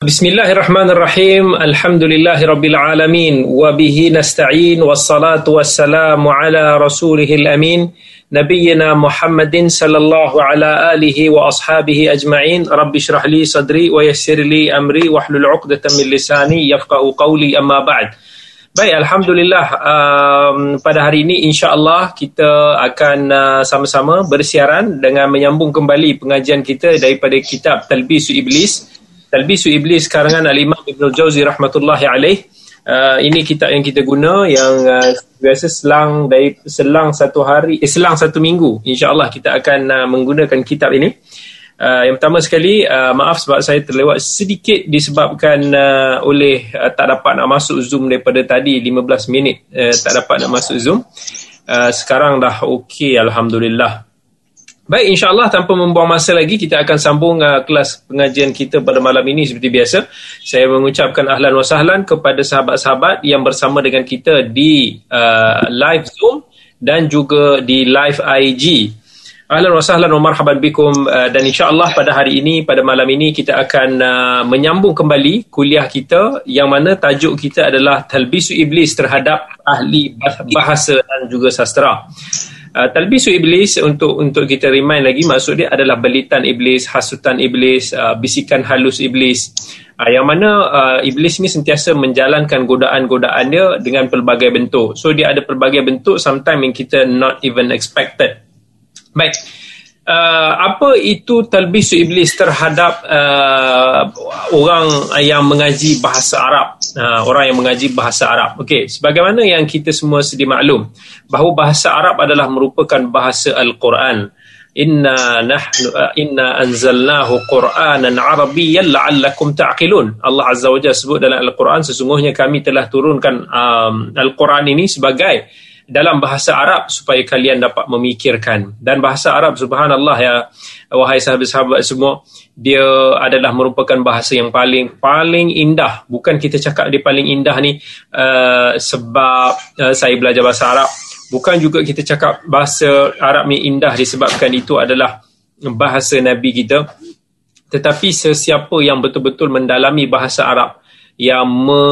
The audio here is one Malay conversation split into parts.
Bismillahirrahmanirrahim. Alhamdulillahirabbil alamin wa bihi nasta'in wassalatu wassalamu ala rasulihil amin nabiyyina Muhammadin sallallahu ala alihi wa ashabihi ajma'in. Rabbi shrah li sadri wa yassir li amri wahlul 'uqdatam min lisani yafqahu qawli amma ba'd. Baik, alhamdulillah um, pada hari ini insya-Allah kita akan uh, sama-sama bersiaran dengan menyambung kembali pengajian kita daripada kitab Talbisu Iblis Talbisu Iblis karangan Al-Imam Ibn Jauzi rahmatullahi alaih. Uh, ini kitab yang kita guna yang uh, biasa selang dari selang satu hari eh, selang satu minggu insyaallah kita akan uh, menggunakan kitab ini. Uh, yang pertama sekali uh, maaf sebab saya terlewat sedikit disebabkan uh, oleh uh, tak dapat nak masuk zoom daripada tadi 15 minit uh, tak dapat nak masuk zoom. Uh, sekarang dah okey alhamdulillah Baik, insyaAllah tanpa membuang masa lagi, kita akan sambung uh, kelas pengajian kita pada malam ini seperti biasa. Saya mengucapkan ahlan wa sahlan kepada sahabat-sahabat yang bersama dengan kita di uh, live Zoom dan juga di live IG. Ahlan wa sahlan wa marhaban bikum uh, dan insyaAllah pada hari ini, pada malam ini kita akan uh, menyambung kembali kuliah kita yang mana tajuk kita adalah Talbisu Iblis terhadap ahli bahasa dan juga sastra. Uh, talbisu iblis untuk untuk kita remind lagi maksud dia adalah belitan iblis, hasutan iblis, uh, bisikan halus iblis. Uh, yang mana uh, iblis ni sentiasa menjalankan godaan-godaan dia dengan pelbagai bentuk. So dia ada pelbagai bentuk sometimes yang kita not even expected. Baik uh, apa itu talbisu iblis terhadap uh, orang yang mengaji bahasa Arab? Uh, orang yang mengaji bahasa Arab. Okey sebagaimana yang kita semua sedia maklum bahawa bahasa Arab adalah merupakan bahasa al-Quran. Inna nahnu uh, inna anzalnahu qur'anan arabiyyan la'allakum ta'qilun. Allah azza wajalla sebut dalam al-Quran sesungguhnya kami telah turunkan um, al-Quran ini sebagai dalam bahasa Arab supaya kalian dapat memikirkan. Dan bahasa Arab subhanallah ya wahai sahabat-sahabat semua dia adalah merupakan bahasa yang paling paling indah. Bukan kita cakap dia paling indah ni uh, sebab uh, saya belajar bahasa Arab. Bukan juga kita cakap bahasa Arab ni indah disebabkan itu adalah bahasa nabi kita. Tetapi sesiapa yang betul-betul mendalami bahasa Arab yang me,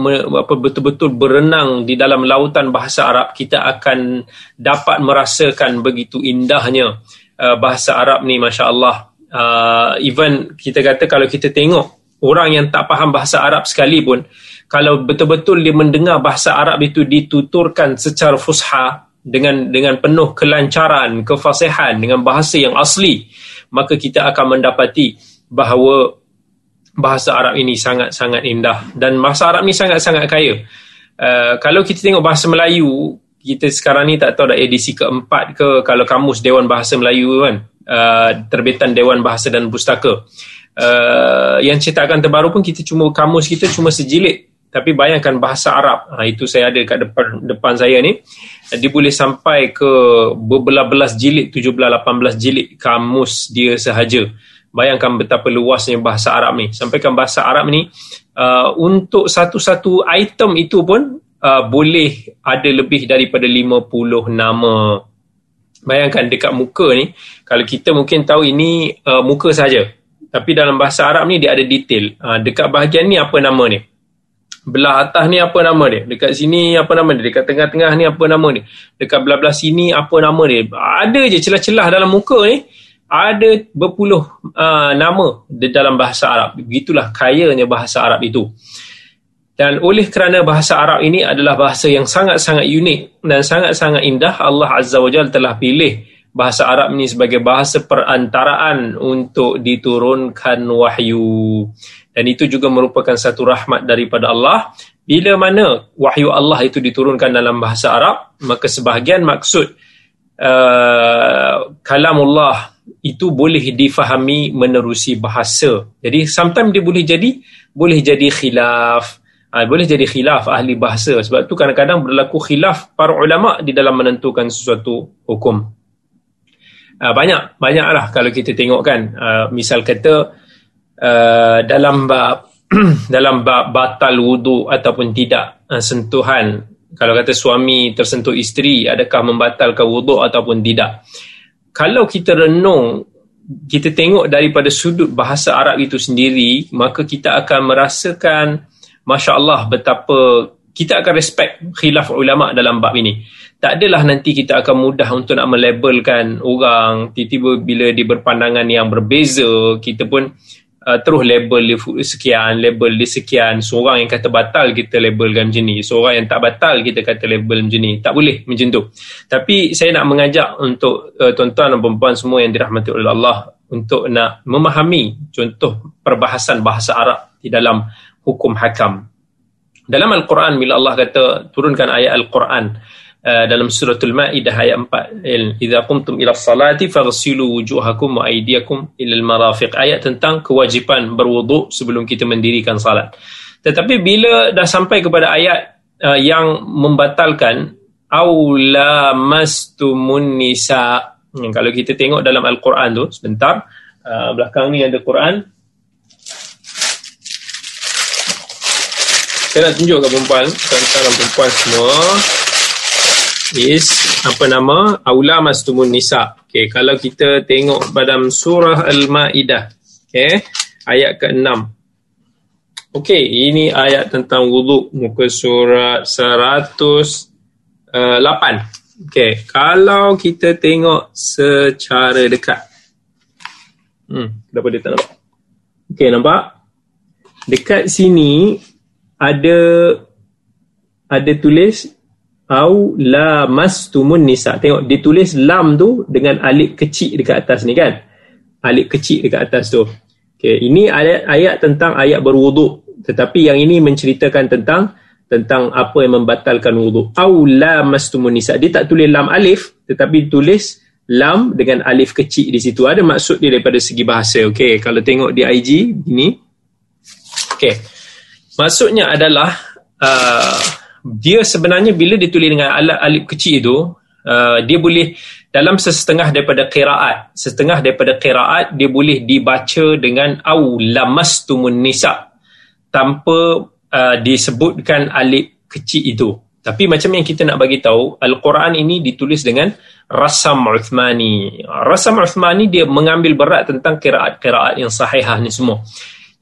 me, apa betul-betul berenang di dalam lautan bahasa Arab kita akan dapat merasakan begitu indahnya uh, bahasa Arab ni masya-Allah. Uh, even kita kata kalau kita tengok orang yang tak faham bahasa Arab sekalipun kalau betul-betul dia mendengar bahasa Arab itu dituturkan secara fusha dengan dengan penuh kelancaran kefasihan dengan bahasa yang asli maka kita akan mendapati bahawa bahasa Arab ini sangat-sangat indah. Dan bahasa Arab ini sangat-sangat kaya. Uh, kalau kita tengok bahasa Melayu, kita sekarang ni tak tahu dah edisi keempat ke kalau kamus Dewan Bahasa Melayu kan, uh, terbitan Dewan Bahasa dan Pustaka. Uh, yang cetakan terbaru pun kita cuma kamus kita cuma sejilid tapi bayangkan bahasa Arab. Ha, itu saya ada kat depan depan saya ni. Dia boleh sampai ke berbelas-belas jilid 17 18 jilid kamus dia sahaja Bayangkan betapa luasnya bahasa Arab ni. Sampaikan bahasa Arab ni uh, untuk satu-satu item itu pun uh, boleh ada lebih daripada 50 nama. Bayangkan dekat muka ni, kalau kita mungkin tahu ini uh, muka saja. Tapi dalam bahasa Arab ni dia ada detail. Uh, dekat bahagian ni apa nama ni? Belah atas ni apa nama dia? Dekat sini apa nama dia? Dekat tengah-tengah ni apa nama dia? Dekat belah-belah sini apa nama dia? Ada je celah-celah dalam muka ni ada berpuluh uh, nama di dalam bahasa Arab. Begitulah kayanya bahasa Arab itu. Dan oleh kerana bahasa Arab ini adalah bahasa yang sangat-sangat unik dan sangat-sangat indah, Allah Azza wa Jalla telah pilih bahasa Arab ini sebagai bahasa perantaraan untuk diturunkan wahyu. Dan itu juga merupakan satu rahmat daripada Allah. Bila mana wahyu Allah itu diturunkan dalam bahasa Arab, maka sebahagian maksud uh, kalamullah itu boleh difahami menerusi bahasa. Jadi sometimes dia boleh jadi boleh jadi khilaf. Ha, boleh jadi khilaf ahli bahasa sebab tu kadang-kadang berlaku khilaf para ulama di dalam menentukan sesuatu hukum. Ha, banyak banyaklah kalau kita tengok kan uh, misal kata uh, dalam bab dalam bab batal wudu ataupun tidak uh, sentuhan kalau kata suami tersentuh isteri adakah membatalkan wudu ataupun tidak kalau kita renung kita tengok daripada sudut bahasa Arab itu sendiri, maka kita akan merasakan Masya Allah betapa kita akan respect khilaf ulama dalam bab ini. Tak adalah nanti kita akan mudah untuk nak melabelkan orang tiba-tiba bila dia berpandangan yang berbeza, kita pun uh, terus label dia sekian, label dia sekian. Seorang yang kata batal kita labelkan macam ni. Seorang yang tak batal kita kata label macam ni. Tak boleh macam tu. Tapi saya nak mengajak untuk uh, tuan-tuan dan perempuan semua yang dirahmati oleh Allah untuk nak memahami contoh perbahasan bahasa Arab di dalam hukum hakam. Dalam Al-Quran bila Allah kata turunkan ayat Al-Quran uh, dalam suratul Maidah ayat 4 idza qumtum ila salati faghsilu wujuhakum wa aydiyakum ila al-marafiq ayat tentang kewajipan berwuduk sebelum kita mendirikan salat. Tetapi bila dah sampai kepada ayat uh, yang membatalkan aula mastumun nisa. Hmm, kalau kita tengok dalam Al-Quran tu sebentar uh, belakang ni ada Quran. Saya nak tunjuk ke perempuan perempuan semua is apa nama? Aula mastumun nisa. Okey kalau kita tengok pada surah al-maidah okey ayat ke-6 okey ini ayat tentang wuduk muka surat 108 okey kalau kita tengok secara dekat. Hmm kenapa dia tak nampak? Okey nampak? Dekat sini ada ada tulis au la mastumun nisa. Tengok dia tulis lam tu dengan alif kecil dekat atas ni kan? Alif kecil dekat atas tu. Okey ini ayat ayat tentang ayat berwuduk. Tetapi yang ini menceritakan tentang tentang apa yang membatalkan wuduk. Au la mastumun nisa. Dia tak tulis lam alif tetapi tulis lam dengan alif kecil di situ. Ada maksud dia daripada segi bahasa okey? Kalau tengok di IG ini. Okey. Maksudnya adalah uh, dia sebenarnya bila ditulis dengan alat alif kecil itu uh, dia boleh dalam sesetengah daripada qiraat setengah daripada qiraat dia boleh dibaca dengan au lamastumun nisa tanpa uh, disebutkan alif kecil itu. Tapi macam yang kita nak bagi tahu al-Quran ini ditulis dengan rasam uthmani. Rasam uthmani dia mengambil berat tentang qiraat-qiraat yang sahihah ni semua.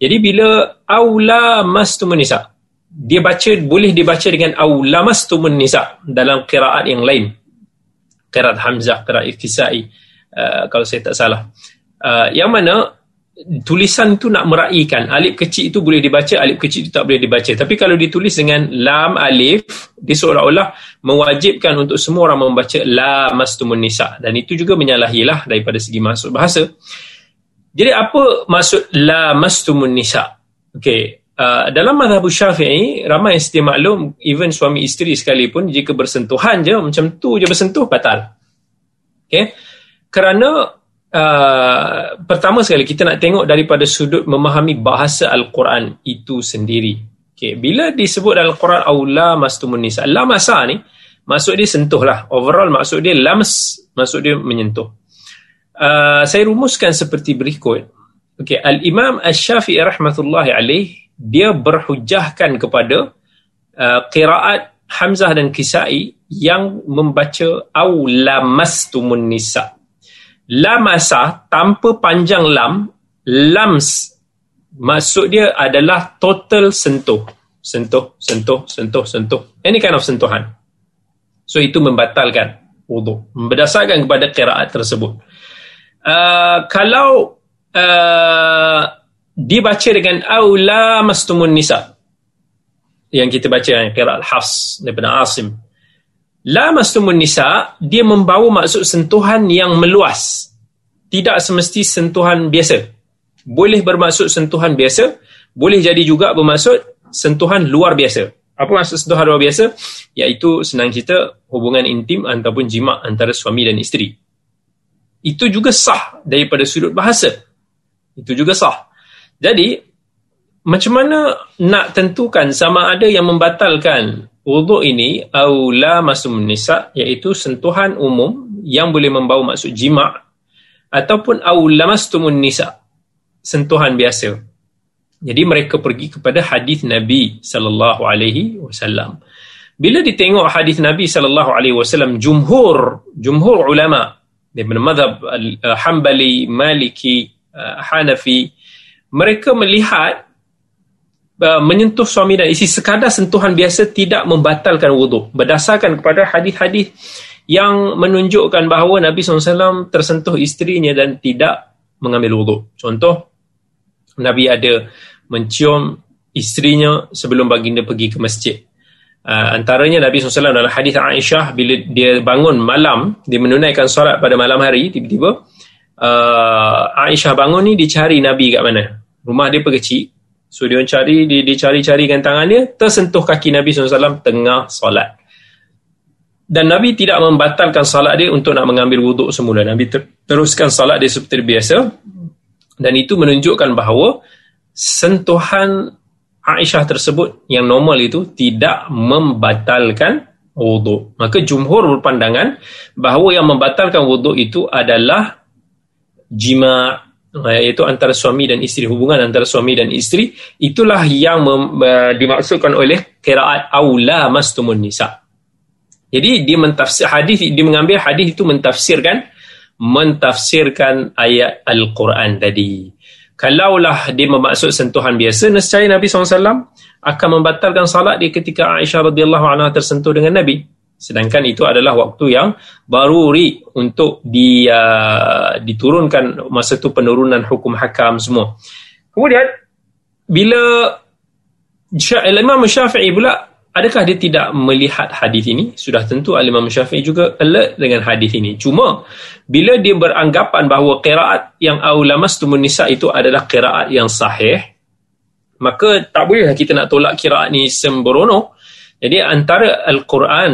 Jadi bila aula mastumun nisa dia baca boleh dibaca dengan aula mastumun nisa dalam qiraat yang lain. Qiraat Hamzah, qiraat Iftisai uh, kalau saya tak salah. Uh, yang mana tulisan itu nak meraihkan alif kecil itu boleh dibaca, alif kecil itu tak boleh dibaca. Tapi kalau ditulis dengan lam alif, dia seolah-olah mewajibkan untuk semua orang membaca la mastumun nisa dan itu juga menyalahilah daripada segi maksud bahasa. Jadi apa maksud la mastumun nisa? Okey, uh, dalam mazhab Syafi'i ramai yang setia maklum even suami isteri sekalipun jika bersentuhan je macam tu je bersentuh batal. Okey. Kerana uh, pertama sekali kita nak tengok daripada sudut memahami bahasa al-Quran itu sendiri. Okey, bila disebut dalam Al-Quran aula mastumun nisa, la masa ni maksud dia sentuh lah. Overall maksud dia lams, maksud dia menyentuh. Uh, saya rumuskan seperti berikut. Okay, Al-Imam Al-Syafi'i rahmatullahi alaih, dia berhujahkan kepada uh, qiraat Hamzah dan Kisai yang membaca au lamastumun nisa. Lamasa tanpa panjang lam, lams maksud dia adalah total sentuh. Sentuh, sentuh, sentuh, sentuh. Any kind of sentuhan. So itu membatalkan wuduk. Berdasarkan kepada qiraat tersebut. Uh, kalau uh, dibaca dengan aula mastumun nisa. Yang kita baca yang qiraat hafs daripada asim. La mastumun nisa dia membawa maksud sentuhan yang meluas. Tidak semesti sentuhan biasa. Boleh bermaksud sentuhan biasa boleh jadi juga bermaksud sentuhan luar biasa. Apa maksud sentuhan luar biasa? Iaitu senang cerita hubungan intim ataupun jima antara suami dan isteri. Itu juga sah daripada sudut bahasa. Itu juga sah. Jadi, macam mana nak tentukan sama ada yang membatalkan wuduk ini aula masum nisa iaitu sentuhan umum yang boleh membawa maksud jima' ataupun aula mastumun nisa sentuhan biasa. Jadi mereka pergi kepada hadis Nabi sallallahu alaihi wasallam. Bila ditengok hadis Nabi sallallahu alaihi wasallam jumhur jumhur ulama daripada madhab uh, Hanbali, Maliki, uh, Hanafi mereka melihat uh, menyentuh suami dan isteri sekadar sentuhan biasa tidak membatalkan wuduk berdasarkan kepada hadis-hadis yang menunjukkan bahawa Nabi SAW tersentuh isterinya dan tidak mengambil wuduk. Contoh, Nabi ada mencium isterinya sebelum baginda pergi ke masjid. Uh, antaranya Nabi SAW dalam hadis Aisyah bila dia bangun malam, dia menunaikan solat pada malam hari, tiba-tiba uh, Aisyah bangun ni dicari Nabi kat mana. Rumah dia perkecil. So dia cari, dia, dia cari-carikan tangan dia, tersentuh kaki Nabi SAW tengah solat. Dan Nabi tidak membatalkan solat dia untuk nak mengambil wuduk semula. Nabi ter- teruskan solat dia seperti biasa. Dan itu menunjukkan bahawa sentuhan Aisyah tersebut yang normal itu tidak membatalkan wuduk. Maka jumhur berpandangan bahawa yang membatalkan wuduk itu adalah jima iaitu antara suami dan isteri hubungan antara suami dan isteri itulah yang mem, uh, dimaksudkan oleh qiraat aula mastumun nisa. Jadi dia mentafsir hadis dia mengambil hadis itu mentafsirkan mentafsirkan ayat al-Quran tadi kalaulah dia bermaksud sentuhan biasa nescaya Nabi SAW akan membatalkan salat dia ketika Aisyah radhiyallahu anha tersentuh dengan Nabi sedangkan itu adalah waktu yang baruri untuk di, uh, diturunkan masa itu penurunan hukum hakam semua kemudian bila Imam Syafi'i pula Adakah dia tidak melihat hadis ini? Sudah tentu Al-Imam Syafi'i juga alert dengan hadis ini. Cuma, bila dia beranggapan bahawa qiraat yang awlamastumun nisa itu adalah qiraat yang sahih, maka tak bolehlah kita nak tolak qiraat ni sembrono. Jadi, antara Al-Quran,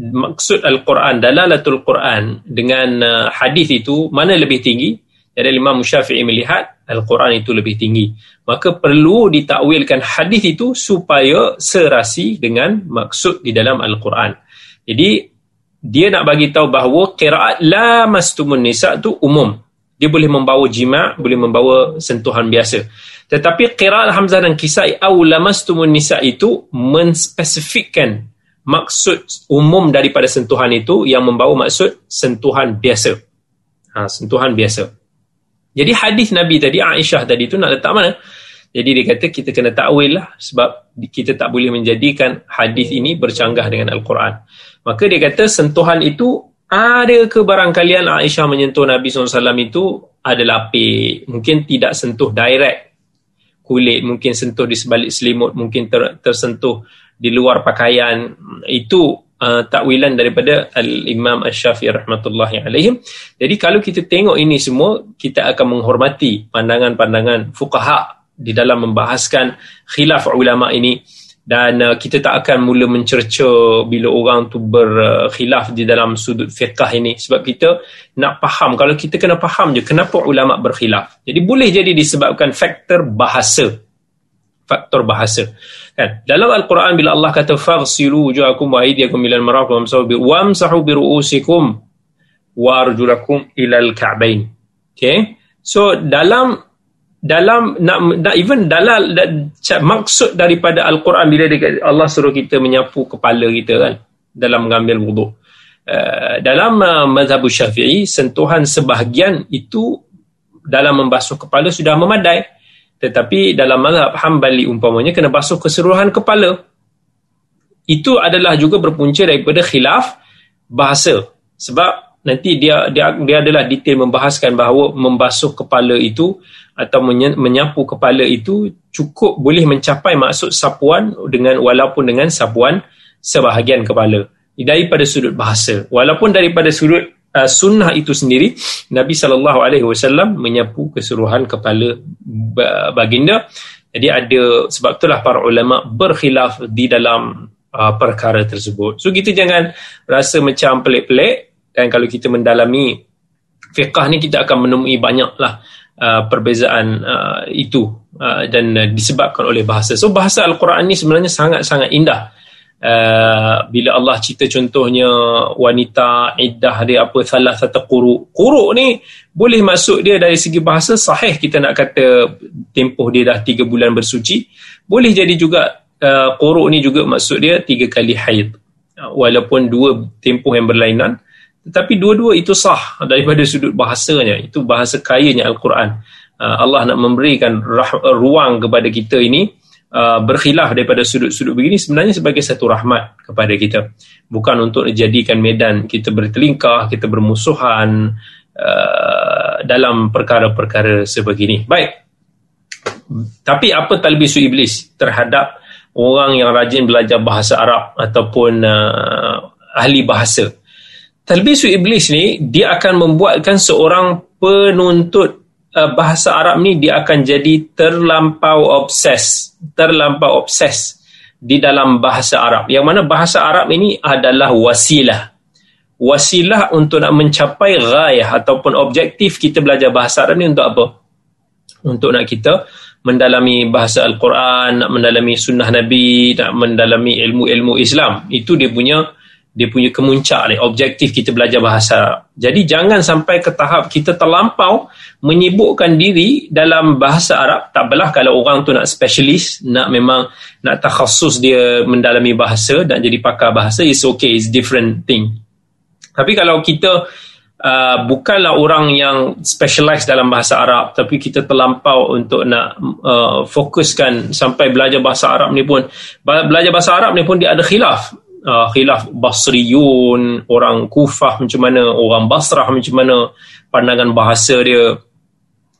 maksud Al-Quran, dalalatul Quran dengan uh, hadis itu, mana lebih tinggi? Jadi, Imam Syafi'i melihat Al-Quran itu lebih tinggi maka perlu ditakwilkan hadis itu supaya serasi dengan maksud di dalam Al-Quran. Jadi dia nak bagi tahu bahawa qiraat la mastumun nisa tu umum. Dia boleh membawa jima, boleh membawa sentuhan biasa. Tetapi qiraat Hamzah dan Kisai au lamastumun nisa itu menspesifikkan maksud umum daripada sentuhan itu yang membawa maksud sentuhan biasa. Ha, sentuhan biasa. Jadi hadis Nabi tadi, Aisyah tadi tu nak letak mana? Jadi dia kata kita kena takwil lah sebab kita tak boleh menjadikan hadis ini bercanggah dengan Al-Quran. Maka dia kata sentuhan itu ada ke barangkalian Aisyah menyentuh Nabi SAW itu ada lapik. Mungkin tidak sentuh direct kulit, mungkin sentuh di sebalik selimut, mungkin ter, tersentuh di luar pakaian. Itu uh, takwilan daripada Al-Imam Ash-Syafi'i rahmatullahi alaihim. Jadi kalau kita tengok ini semua, kita akan menghormati pandangan-pandangan fuqaha di dalam membahaskan khilaf ulama ini dan uh, kita tak akan mula mencerca bila orang tu berkhilaf di dalam sudut fiqah ini. Sebab kita nak faham. Kalau kita kena faham je kenapa ulama berkhilaf? Jadi boleh jadi disebabkan faktor bahasa. Faktor bahasa. Kan? Dalam al-Quran bila Allah kata faghsilu wujuhakum wa aydiyakum ilal marafiq wamsahu bi ru'usikum wa arjulakum ilal ka'bain okay? So dalam dalam nak, nak even dalam da, maksud daripada al-Quran bila dia, Allah suruh kita menyapu kepala kita kan dalam mengambil wuduk. Uh, dalam uh, mazhab Syafi'i sentuhan sebahagian itu dalam membasuh kepala sudah memadai. Tetapi dalam mazhab Hambali umpamanya kena basuh keseluruhan kepala. Itu adalah juga berpunca daripada khilaf bahasa. Sebab nanti dia dia dia adalah detail membahaskan bahawa membasuh kepala itu atau menyapu kepala itu cukup boleh mencapai maksud sapuan dengan walaupun dengan sapuan sebahagian kepala. Daripada sudut bahasa. Walaupun daripada sudut uh, sunnah itu sendiri Nabi sallallahu alaihi wasallam menyapu keseluruhan kepala baginda. Jadi ada sebab itulah para ulama berkhilaf di dalam uh, perkara tersebut. So kita jangan rasa macam pelik-pelik. Dan kalau kita mendalami fiqah ni kita akan menemui banyaklah uh, perbezaan uh, itu uh, dan uh, disebabkan oleh bahasa. So bahasa Al-Quran ni sebenarnya sangat-sangat indah. Uh, bila Allah cerita contohnya wanita iddah dia apa salah satu quru. Quru ni boleh masuk dia dari segi bahasa sahih kita nak kata tempoh dia dah tiga bulan bersuci. Boleh jadi juga uh, quru ni juga maksud dia tiga kali haid. Uh, walaupun dua tempoh yang berlainan tetapi dua-dua itu sah daripada sudut bahasanya. Itu bahasa kayanya Al-Quran. Uh, Allah nak memberikan ruang kepada kita ini uh, berkhilaf daripada sudut-sudut begini sebenarnya sebagai satu rahmat kepada kita. Bukan untuk dijadikan medan kita bertelingkah kita bermusuhan uh, dalam perkara-perkara sebegini. Baik. Tapi apa talbisu iblis terhadap orang yang rajin belajar bahasa Arab ataupun uh, ahli bahasa. Talbisu iblis ni dia akan membuatkan seorang penuntut uh, bahasa Arab ni dia akan jadi terlampau obses, terlampau obses di dalam bahasa Arab. Yang mana bahasa Arab ini adalah wasilah. Wasilah untuk nak mencapai gayah ataupun objektif kita belajar bahasa Arab ni untuk apa? Untuk nak kita mendalami bahasa Al-Quran, nak mendalami sunnah Nabi, nak mendalami ilmu-ilmu Islam. Itu dia punya dia punya kemuncak ni, objektif kita belajar bahasa Arab. Jadi jangan sampai ke tahap kita terlampau menyibukkan diri dalam bahasa Arab. Tak belah kalau orang tu nak specialist, nak memang nak takhasus dia mendalami bahasa dan jadi pakar bahasa, it's okay, it's different thing. Tapi kalau kita uh, bukanlah orang yang specialize dalam bahasa Arab tapi kita terlampau untuk nak uh, fokuskan sampai belajar bahasa Arab ni pun belajar bahasa Arab ni pun dia ada khilaf uh, khilaf Basriyun orang Kufah macam mana orang Basrah macam mana pandangan bahasa dia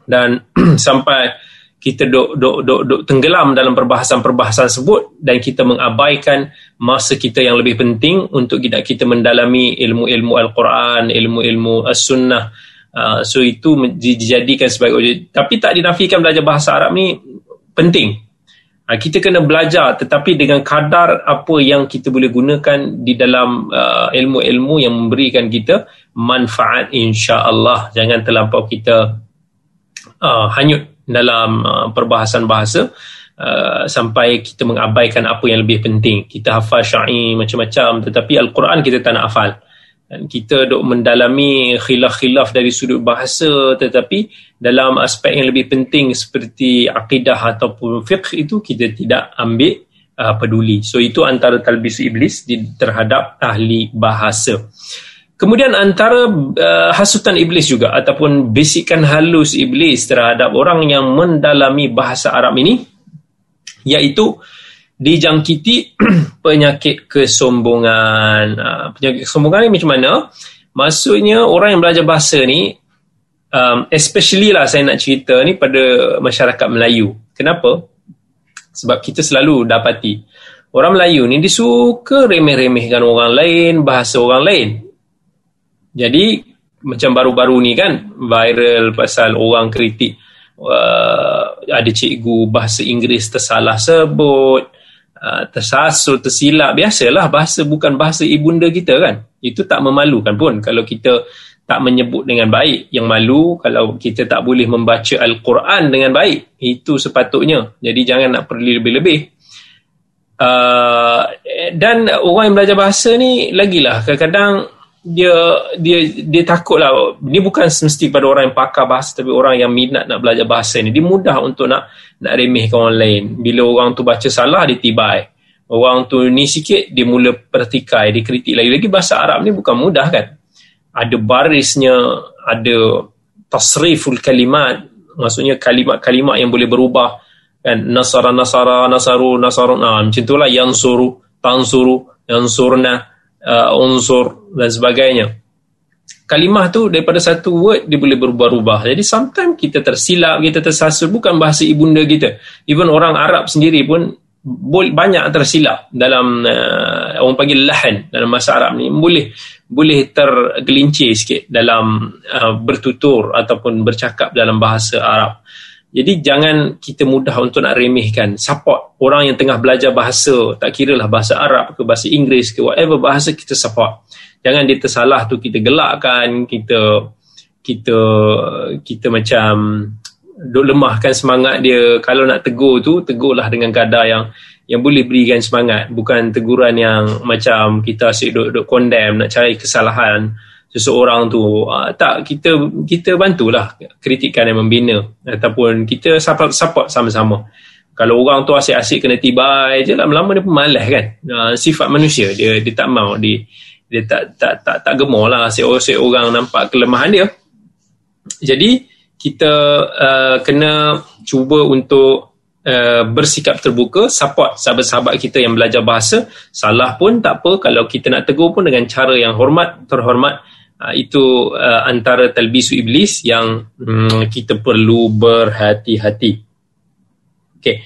dan sampai kita duk, duk, duk, duk tenggelam dalam perbahasan-perbahasan tersebut dan kita mengabaikan masa kita yang lebih penting untuk kita, kita mendalami ilmu-ilmu Al-Quran, ilmu-ilmu As-Sunnah. Uh, so itu dijadikan sebagai. Tapi tak dinafikan belajar bahasa Arab ni penting. Uh, kita kena belajar tetapi dengan kadar apa yang kita boleh gunakan di dalam uh, ilmu-ilmu yang memberikan kita manfaat insya-Allah. Jangan terlampau kita uh, hanyut dalam uh, perbahasan bahasa uh, sampai kita mengabaikan apa yang lebih penting. Kita hafal syair macam-macam tetapi Al-Quran kita tak nak hafal. Kita duk mendalami khilaf-khilaf dari sudut bahasa tetapi dalam aspek yang lebih penting seperti akidah ataupun fiqh itu kita tidak ambil uh, peduli. So itu antara talbis iblis di, terhadap ahli bahasa. Kemudian antara uh, hasutan iblis juga ataupun bisikan halus iblis terhadap orang yang mendalami bahasa Arab ini iaitu dijangkiti penyakit kesombongan. Uh, penyakit kesombongan ni macam mana? Maksudnya orang yang belajar bahasa ni um, especially lah saya nak cerita ni pada masyarakat Melayu. Kenapa? Sebab kita selalu dapati orang Melayu ni dia suka remeh-remehkan orang lain, bahasa orang lain. Jadi macam baru-baru ni kan viral pasal orang kritik uh, ada cikgu bahasa Inggeris tersalah sebut, uh, tersasul, tersilap. Biasalah bahasa bukan bahasa ibunda kita kan. Itu tak memalukan pun kalau kita tak menyebut dengan baik. Yang malu kalau kita tak boleh membaca Al-Quran dengan baik. Itu sepatutnya. Jadi jangan nak perlu lebih-lebih. Uh, dan orang yang belajar bahasa ni lagilah kadang-kadang dia dia dia takutlah. Ni bukan semesti pada orang yang pakar bahasa tapi orang yang minat nak belajar bahasa ni. Dia mudah untuk nak nak remehkan orang lain. Bila orang tu baca salah dia tibai orang tu ni sikit dia mula pertikai dia kritik lagi-lagi bahasa Arab ni bukan mudah kan? Ada barisnya ada tasriful kalimat. Maksudnya kalimat-kalimat yang boleh berubah kan? Nasara nasara nasaru nasaruna macam itulah yang suruh tansuru yang surna uh, unsur dan sebagainya. Kalimah tu daripada satu word dia boleh berubah-ubah. Jadi sometimes kita tersilap, kita tersasul bukan bahasa ibunda kita. Even orang Arab sendiri pun banyak tersilap dalam uh, orang panggil lahan dalam bahasa Arab ni boleh boleh tergelincir sikit dalam uh, bertutur ataupun bercakap dalam bahasa Arab. Jadi jangan kita mudah untuk nak remehkan support orang yang tengah belajar bahasa, tak kira lah bahasa Arab ke bahasa Inggeris ke whatever bahasa kita support. Jangan dia tersalah tu kita gelakkan, kita kita kita macam duk lemahkan semangat dia. Kalau nak tegur tu, tegurlah dengan kadar yang yang boleh berikan semangat, bukan teguran yang macam kita asyik duk duk condemn nak cari kesalahan seseorang tu uh, tak kita kita bantulah kritikan yang membina. Ataupun kita support support sama-sama. Kalau orang tu asyik-asyik kena tibai je lama-lama dia pun malas kan. Uh, sifat manusia dia dia tak mau di dia tak tak tak tak gemar lah seorang nampak kelemahan dia. Jadi kita uh, kena cuba untuk uh, bersikap terbuka support sahabat-sahabat kita yang belajar bahasa. Salah pun tak apa kalau kita nak tegur pun dengan cara yang hormat terhormat uh, itu uh, antara talbisu iblis yang um, kita perlu berhati-hati. Okey.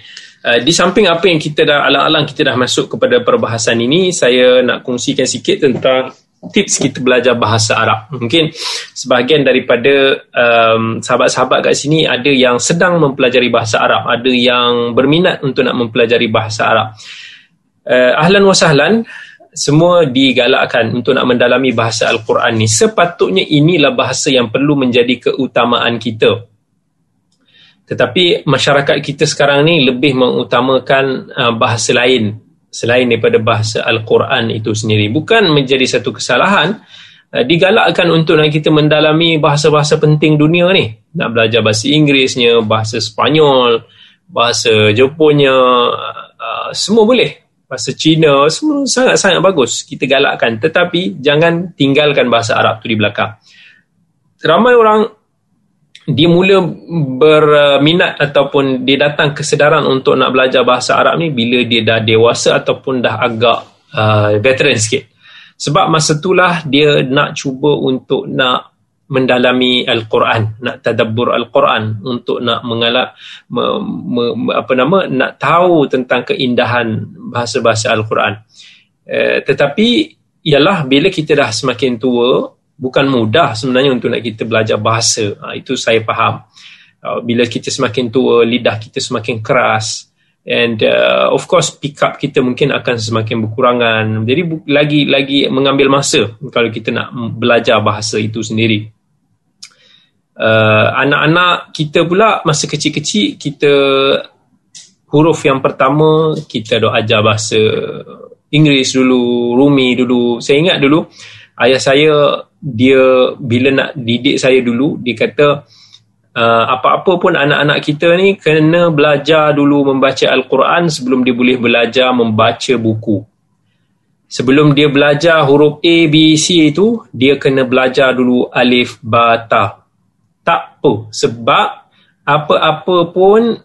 Uh, di samping apa yang kita dah alang-alang kita dah masuk kepada perbahasan ini saya nak kongsikan sikit tentang tips kita belajar bahasa Arab. Mungkin sebahagian daripada um, sahabat-sahabat kat sini ada yang sedang mempelajari bahasa Arab ada yang berminat untuk nak mempelajari bahasa Arab. Uh, ahlan wa sahlan semua digalakkan untuk nak mendalami bahasa Al-Quran ni sepatutnya inilah bahasa yang perlu menjadi keutamaan kita tetapi masyarakat kita sekarang ni lebih mengutamakan uh, bahasa lain selain daripada bahasa Al-Quran itu sendiri. Bukan menjadi satu kesalahan, uh, digalakkan untuk nak kita mendalami bahasa-bahasa penting dunia ni. Nak belajar bahasa Inggerisnya, bahasa Sepanyol, bahasa Jepunnya, uh, semua boleh. Bahasa Cina, semua sangat-sangat bagus. Kita galakkan. Tetapi jangan tinggalkan bahasa Arab tu di belakang. Ramai orang dia mula berminat ataupun dia datang kesedaran untuk nak belajar bahasa Arab ni bila dia dah dewasa ataupun dah agak uh, veteran sikit. Sebab masa itulah dia nak cuba untuk nak mendalami Al-Quran, nak tadabbur Al-Quran untuk nak mengalap me, me, apa nama nak tahu tentang keindahan bahasa-bahasa Al-Quran. Uh, tetapi ialah bila kita dah semakin tua, bukan mudah sebenarnya untuk nak kita belajar bahasa. Ha, itu saya faham. Uh, bila kita semakin tua, lidah kita semakin keras. And uh, of course, pick up kita mungkin akan semakin berkurangan. Jadi lagi-lagi mengambil masa kalau kita nak belajar bahasa itu sendiri. Uh, anak-anak kita pula masa kecil-kecil kita huruf yang pertama kita dah ajar bahasa Inggeris dulu, Rumi dulu. Saya ingat dulu ayah saya dia bila nak didik saya dulu dia kata uh, apa-apa pun anak-anak kita ni kena belajar dulu membaca Al-Quran sebelum dia boleh belajar membaca buku sebelum dia belajar huruf A, B, C itu dia kena belajar dulu alif, ba, ta tak apa sebab apa-apa pun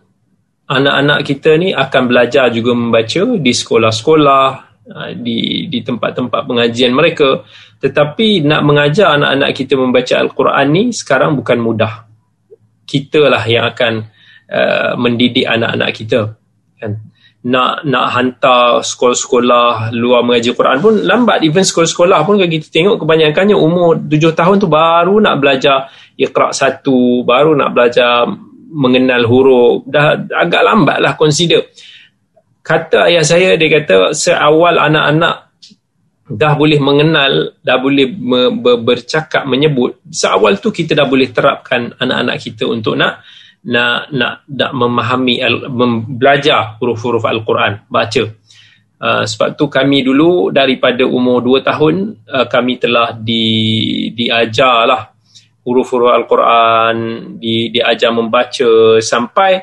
anak-anak kita ni akan belajar juga membaca di sekolah-sekolah uh, di di tempat-tempat pengajian mereka tetapi nak mengajar anak-anak kita membaca Al-Quran ni sekarang bukan mudah. Kita lah yang akan uh, mendidik anak-anak kita. Kan? Nak nak hantar sekolah-sekolah luar mengajar Quran pun lambat. Even sekolah-sekolah pun kalau kita tengok kebanyakannya umur 7 tahun tu baru nak belajar ikhra' satu, baru nak belajar mengenal huruf. Dah agak lambat lah consider. Kata ayah saya, dia kata seawal anak-anak dah boleh mengenal, dah boleh bercakap, menyebut, seawal tu kita dah boleh terapkan anak-anak kita untuk nak nak nak, nak memahami, mem, belajar huruf-huruf Al-Quran, baca. Uh, sebab tu kami dulu daripada umur 2 tahun uh, kami telah di diajar lah huruf-huruf Al-Quran, di, diajar membaca sampai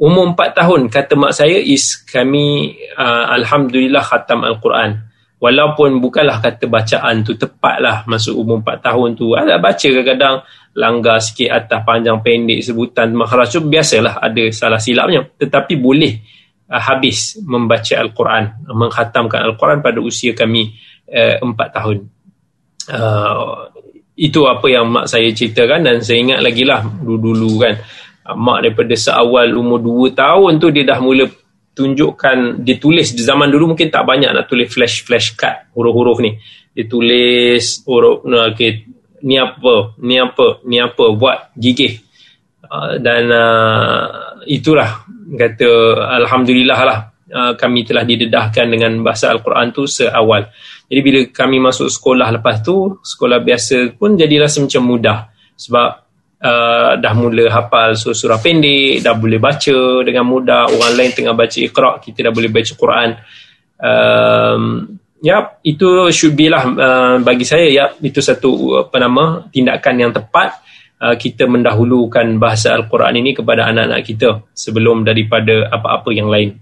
umur 4 tahun. Kata mak saya is kami uh, Alhamdulillah khatam Al-Quran. Walaupun bukanlah kata bacaan tu tepat lah masuk umur 4 tahun tu. Ada baca kadang-kadang langgar sikit atas panjang pendek sebutan makhraj tu biasalah ada salah silapnya. Tetapi boleh uh, habis membaca Al-Quran menghatamkan Al-Quran pada usia kami uh, 4 tahun. Uh, itu apa yang mak saya ceritakan dan saya ingat lagi lah dulu-dulu kan. Mak daripada seawal umur 2 tahun tu dia dah mula tunjukkan ditulis di zaman dulu mungkin tak banyak nak tulis flash flash card huruf-huruf ni. Ditulis huruf okay, ni apa ni apa ni apa buat gigih. Uh, dan uh, itulah kata alhamdulillah lah uh, kami telah didedahkan dengan bahasa al-Quran tu seawal jadi bila kami masuk sekolah lepas tu sekolah biasa pun jadi rasa macam mudah sebab uh, dah mula hafal surah-surah pendek, dah boleh baca dengan mudah. Orang lain tengah baca ikhra, kita dah boleh baca Quran. Um, ya, itu should be lah uh, bagi saya. Ya, itu satu apa nama tindakan yang tepat. Uh, kita mendahulukan bahasa Al-Quran ini kepada anak-anak kita sebelum daripada apa-apa yang lain.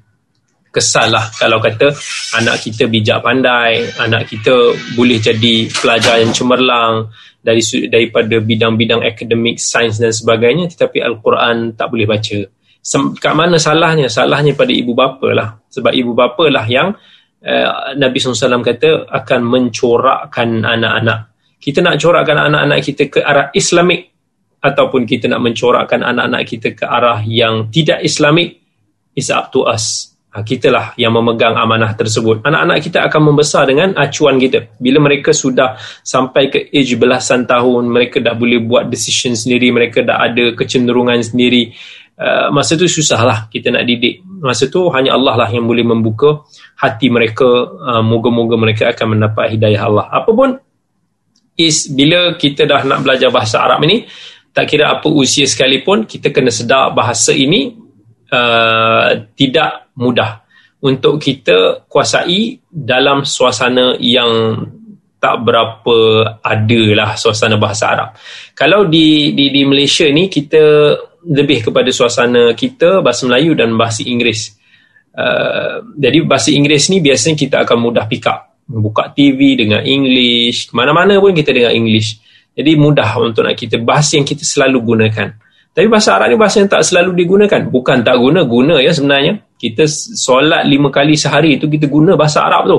Kesal lah kalau kata anak kita bijak pandai, anak kita boleh jadi pelajar yang cemerlang dari daripada bidang-bidang akademik, sains dan sebagainya tetapi Al-Quran tak boleh baca. Kat mana salahnya? Salahnya pada ibu bapa lah. Sebab ibu bapa lah yang uh, Nabi SAW kata akan mencorakkan anak-anak. Kita nak corakkan anak-anak kita ke arah Islamik ataupun kita nak mencorakkan anak-anak kita ke arah yang tidak Islamik is up to us. Ha, kita lah yang memegang amanah tersebut. Anak-anak kita akan membesar dengan acuan kita. Bila mereka sudah sampai ke age belasan tahun, mereka dah boleh buat decision sendiri, mereka dah ada kecenderungan sendiri. Uh, masa tu susah lah kita nak didik. Masa tu hanya Allah lah yang boleh membuka hati mereka. Uh, moga-moga mereka akan mendapat hidayah Allah. Apapun is bila kita dah nak belajar bahasa Arab ini, tak kira apa usia sekalipun, kita kena sedar bahasa ini uh, tidak mudah untuk kita kuasai dalam suasana yang tak berapa ada lah suasana bahasa Arab. Kalau di, di, di Malaysia ni kita lebih kepada suasana kita bahasa Melayu dan bahasa Inggeris. Uh, jadi bahasa Inggeris ni biasanya kita akan mudah pick up. Buka TV dengan English, mana-mana pun kita dengar English. Jadi mudah untuk nak kita bahasa yang kita selalu gunakan. Tapi bahasa Arab ni bahasa yang tak selalu digunakan. Bukan tak guna, guna ya sebenarnya. Kita solat lima kali sehari itu kita guna bahasa Arab tu.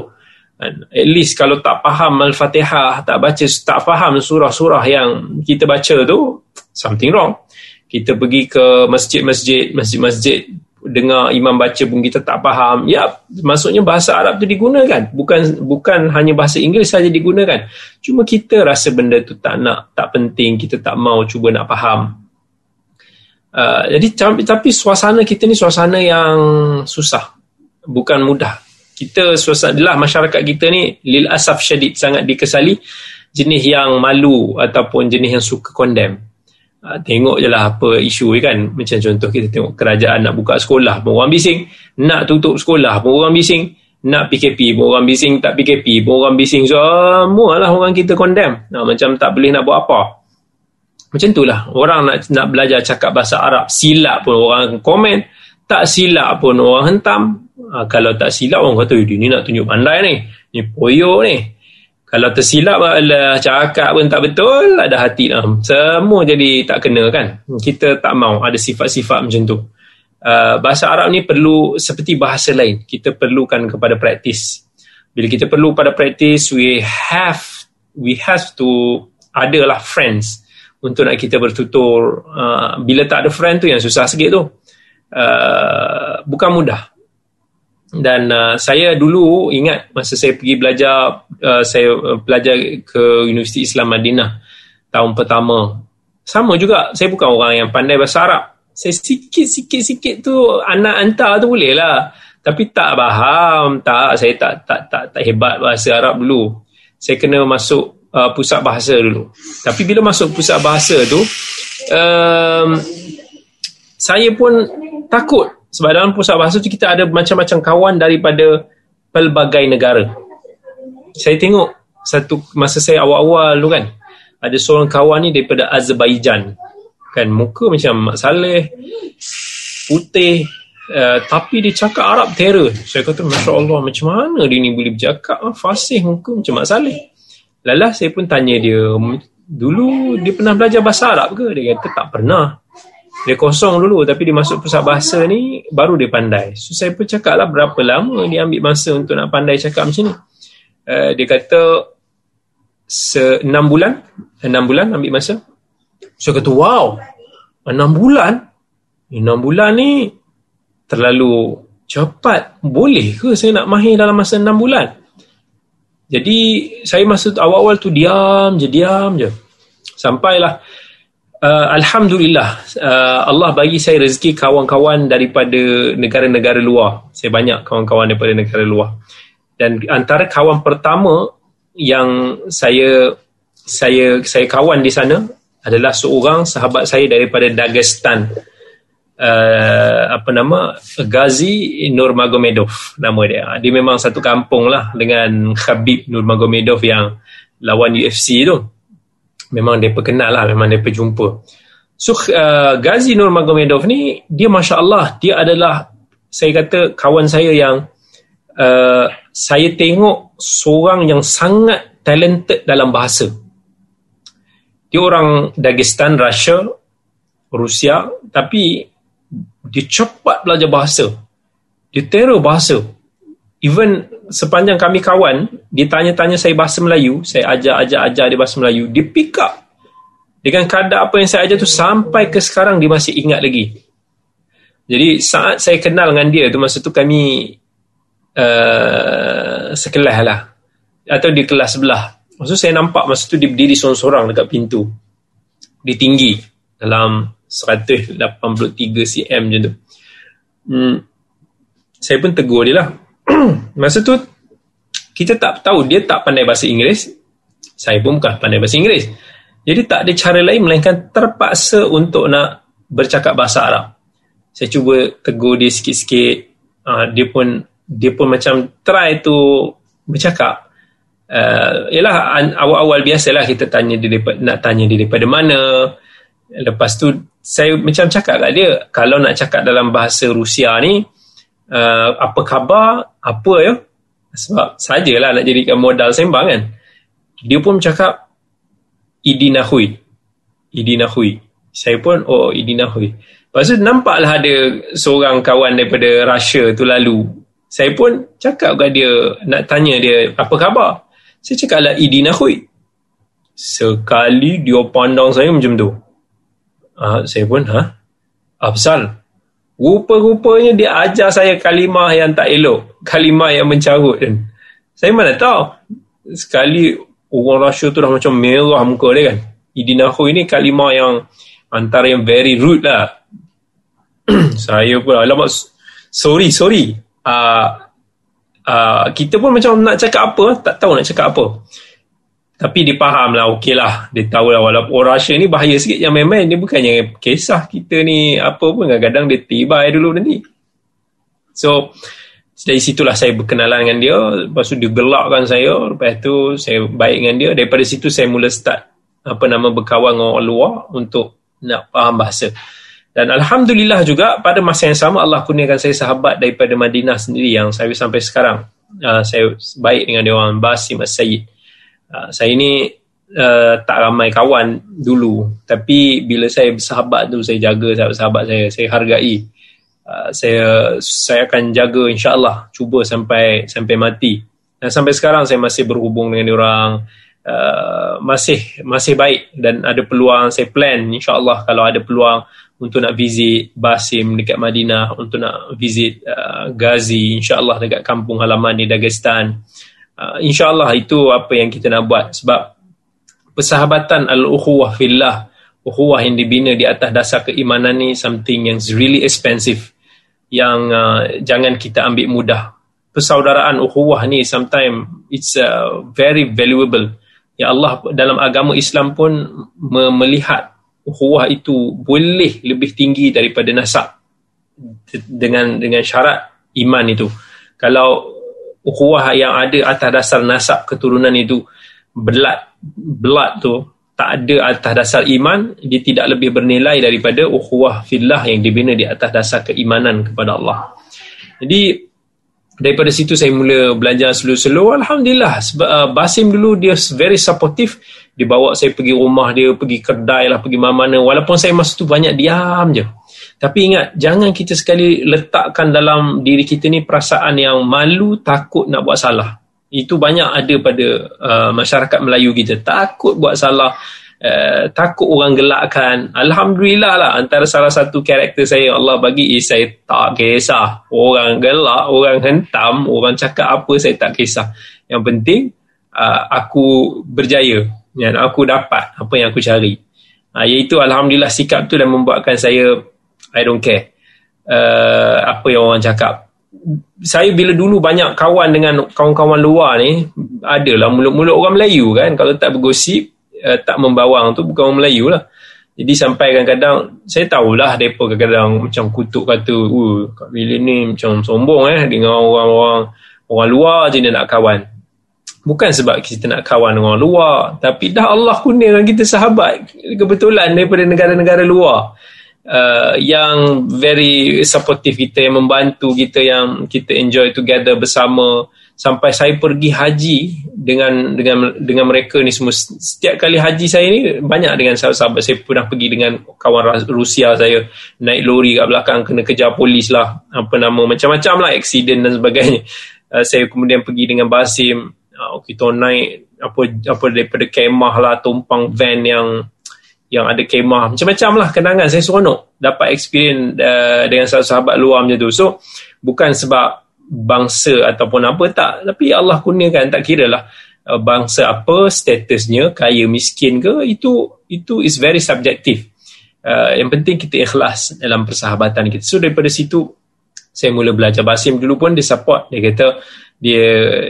At least kalau tak faham Al-Fatihah, tak baca, tak faham surah-surah yang kita baca tu, something wrong. Kita pergi ke masjid-masjid, masjid-masjid, dengar imam baca pun kita tak faham. Ya, maksudnya bahasa Arab tu digunakan. Bukan bukan hanya bahasa Inggeris saja digunakan. Cuma kita rasa benda tu tak nak, tak penting, kita tak mau cuba nak faham. Uh, jadi tapi, tapi suasana kita ni suasana yang susah bukan mudah. Kita suasana adalah masyarakat kita ni lil asaf syadid sangat dikesali jenis yang malu ataupun jenis yang suka condemn. Uh, tengok je lah apa isu kan. Macam contoh kita tengok kerajaan nak buka sekolah pun orang bising. Nak tutup sekolah pun orang bising. Nak PKP pun orang bising. Tak PKP pun orang bising. Semua lah orang kita condemn. Nah, macam tak boleh nak buat apa macam itulah orang nak nak belajar cakap bahasa Arab silap pun orang komen. Tak silap pun orang hentam. Ha, kalau tak silap orang kata dia ni nak tunjuk pandai ni. Ni poyo ni. Kalau tersilap adalah cakap pun tak betul. Ada hati lah. Semua jadi tak kena kan. Kita tak mau ada sifat-sifat macam tu. Uh, bahasa Arab ni perlu seperti bahasa lain. Kita perlukan kepada praktis. Bila kita perlu pada praktis we have we have to adalah friends untuk nak kita bertutur uh, bila tak ada friend tu yang susah sikit tu. Uh, bukan mudah. Dan uh, saya dulu ingat masa saya pergi belajar uh, saya belajar ke Universiti Islam Madinah tahun pertama. Sama juga saya bukan orang yang pandai bahasa Arab. Saya sikit-sikit-sikit tu anak hantar tu boleh lah. Tapi tak faham tak saya tak tak tak, tak hebat bahasa Arab dulu. Saya kena masuk uh, pusat bahasa dulu. Tapi bila masuk pusat bahasa tu, um, saya pun takut sebab dalam pusat bahasa tu kita ada macam-macam kawan daripada pelbagai negara. Saya tengok satu masa saya awal-awal tu kan, ada seorang kawan ni daripada Azerbaijan. Kan muka macam Mak Saleh, putih, Uh, tapi dia cakap Arab terror. Saya kata, Masya Allah, macam mana dia ni boleh bercakap? Fasih muka macam Mak Saleh. Lala saya pun tanya dia, dulu dia pernah belajar bahasa Arab ke? Dia kata tak pernah. Dia kosong dulu tapi dia masuk pusat bahasa ni baru dia pandai. So saya pun cakap lah berapa lama dia ambil masa untuk nak pandai cakap macam ni. Uh, dia kata se enam bulan, enam bulan ambil masa. So kata wow, enam bulan? Enam bulan ni terlalu cepat. Boleh ke saya nak mahir dalam masa enam bulan? Jadi saya masa awal-awal tu diam je, diam je. Sampailah uh, Alhamdulillah uh, Allah bagi saya rezeki kawan-kawan daripada negara-negara luar. Saya banyak kawan-kawan daripada negara luar. Dan antara kawan pertama yang saya saya saya kawan di sana adalah seorang sahabat saya daripada Dagestan uh, apa nama Ghazi Nurmagomedov nama dia. Dia memang satu kampung lah dengan Khabib Nurmagomedov yang lawan UFC tu. Memang dia perkenal lah, memang dia perjumpa. So uh, Ghazi Nurmagomedov ni dia masya Allah dia adalah saya kata kawan saya yang uh, saya tengok seorang yang sangat talented dalam bahasa. Dia orang Dagestan, Russia, Rusia, tapi dia cepat belajar bahasa. Dia terror bahasa. Even sepanjang kami kawan, dia tanya-tanya saya bahasa Melayu, saya ajar-ajar-ajar dia bahasa Melayu, dia pick up. Dengan kadar apa yang saya ajar tu sampai ke sekarang dia masih ingat lagi. Jadi saat saya kenal dengan dia tu masa tu kami uh, sekelas lah. Atau di kelas sebelah. Masa saya nampak masa tu dia berdiri seorang-seorang dekat pintu. Dia tinggi dalam 183 cm macam tu. Hmm, saya pun tegur dia lah. masa tu kita tak tahu dia tak pandai bahasa Inggeris. Saya pun bukan pandai bahasa Inggeris. Jadi tak ada cara lain melainkan terpaksa untuk nak bercakap bahasa Arab. Saya cuba tegur dia sikit-sikit. Uh, dia pun dia pun macam try tu bercakap. Uh, yalah awal-awal biasalah kita tanya dia nak tanya dia daripada mana. Lepas tu saya macam cakap kat dia kalau nak cakap dalam bahasa Rusia ni uh, apa khabar apa ya sebab sajalah nak jadikan modal sembang kan. Dia pun cakap Idina Hui. Idina Hui. Saya pun, oh Idina Hui. Lepas tu nampaklah ada seorang kawan daripada Russia tu lalu. Saya pun cakap kat dia, nak tanya dia, apa khabar? Saya cakap lah Idina Hui. Sekali dia pandang saya macam tu. Ha, saya pun, ha? Afzal. Rupa-rupanya dia ajar saya kalimah yang tak elok. Kalimah yang mencarut kan. Saya mana tahu. Sekali orang Russia tu dah macam merah muka dia kan. Idinaho ini kalimah yang antara yang very rude lah. saya pun alamak sorry sorry. Uh, uh, kita pun macam nak cakap apa tak tahu nak cakap apa. Tapi dia faham lah okey lah. Dia tahu lah walaupun orang Russia ni bahaya sikit yang main-main. Dia bukannya kisah kita ni apa pun kadang-kadang dia tiba dulu nanti. So dari situlah saya berkenalan dengan dia lepas tu dia gelakkan saya lepas tu saya baik dengan dia daripada situ saya mula start apa nama berkawan dengan orang luar untuk nak faham bahasa dan Alhamdulillah juga pada masa yang sama Allah kurniakan saya sahabat daripada Madinah sendiri yang saya sampai sekarang uh, saya baik dengan dia orang Basim As-Sayyid uh, saya ini uh, tak ramai kawan dulu. Tapi bila saya bersahabat tu saya jaga sahabat-sahabat saya. Saya hargai. Uh, saya saya akan jaga insyaallah. Cuba sampai sampai mati. Dan sampai sekarang saya masih berhubung dengan orang. Uh, masih masih baik. Dan ada peluang saya plan insyaallah kalau ada peluang untuk nak visit Basim dekat Madinah untuk nak visit uh, Ghazi insyaallah dekat kampung halaman di Dagestan. uh, insyaallah itu apa yang kita nak buat sebab persahabatan al-ukhuwah fillah ukhuwah yang dibina di atas dasar keimanan ni something yang really expensive yang uh, jangan kita ambil mudah. Persaudaraan ukhuwah ni sometimes it's uh, very valuable. Ya Allah dalam agama Islam pun melihat ukhuwah itu boleh lebih tinggi daripada nasab dengan dengan syarat iman itu. Kalau ukhuwah yang ada atas dasar nasab keturunan itu belat belat tu tak ada atas dasar iman dia tidak lebih bernilai daripada ukhuwah fillah yang dibina di atas dasar keimanan kepada Allah. Jadi daripada situ saya mula belajar slow-slow. Alhamdulillah sebab uh, Basim dulu dia very supportive. Dia bawa saya pergi rumah dia pergi kedai lah pergi mana-mana. Walaupun saya masa tu banyak diam je tapi ingat jangan kita sekali letakkan dalam diri kita ni perasaan yang malu takut nak buat salah. Itu banyak ada pada uh, masyarakat Melayu kita. Takut buat salah uh, takut orang gelakkan. Alhamdulillah lah antara salah satu karakter saya Allah bagi is saya tak kisah. Orang gelak orang hentam orang cakap apa saya tak kisah. Yang penting uh, aku berjaya. Dan aku dapat apa yang aku cari. Uh, iaitu Alhamdulillah sikap tu dan membuatkan saya I don't care. Uh, apa yang orang cakap. Saya bila dulu banyak kawan dengan kawan-kawan luar ni adalah mulut-mulut orang Melayu kan. Kalau tak bergosip uh, tak membawang tu bukan orang Melayu lah. Jadi sampai kadang-kadang saya tahulah mereka kadang-kadang macam kutuk kata Kak Billy ni macam sombong eh dengan orang-orang orang luar je dia nak kawan. Bukan sebab kita nak kawan orang luar tapi dah Allah kurniakan kita sahabat kebetulan daripada negara-negara luar uh, yang very supportive kita yang membantu kita yang kita enjoy together bersama. Sampai saya pergi haji dengan dengan dengan mereka ni semua. Setiap kali haji saya ni banyak dengan sahabat-sahabat. Saya pernah pergi dengan kawan Rusia saya. Naik lori kat belakang kena kejar polis lah. Apa nama macam-macam lah accident dan sebagainya. Uh, saya kemudian pergi dengan Basim. Uh, kita naik apa apa daripada kemah lah tumpang van yang yang ada kemah. Macam-macam lah kenangan saya seronok dapat experience uh, dengan sahabat-sahabat luar macam tu. So bukan sebab bangsa ataupun apa tak. Tapi Allah kurniakan tak kira lah uh, bangsa apa statusnya kaya miskin ke itu itu is very subjective. Uh, yang penting kita ikhlas dalam persahabatan kita. So daripada situ saya mula belajar Basim dulu pun dia support. Dia kata dia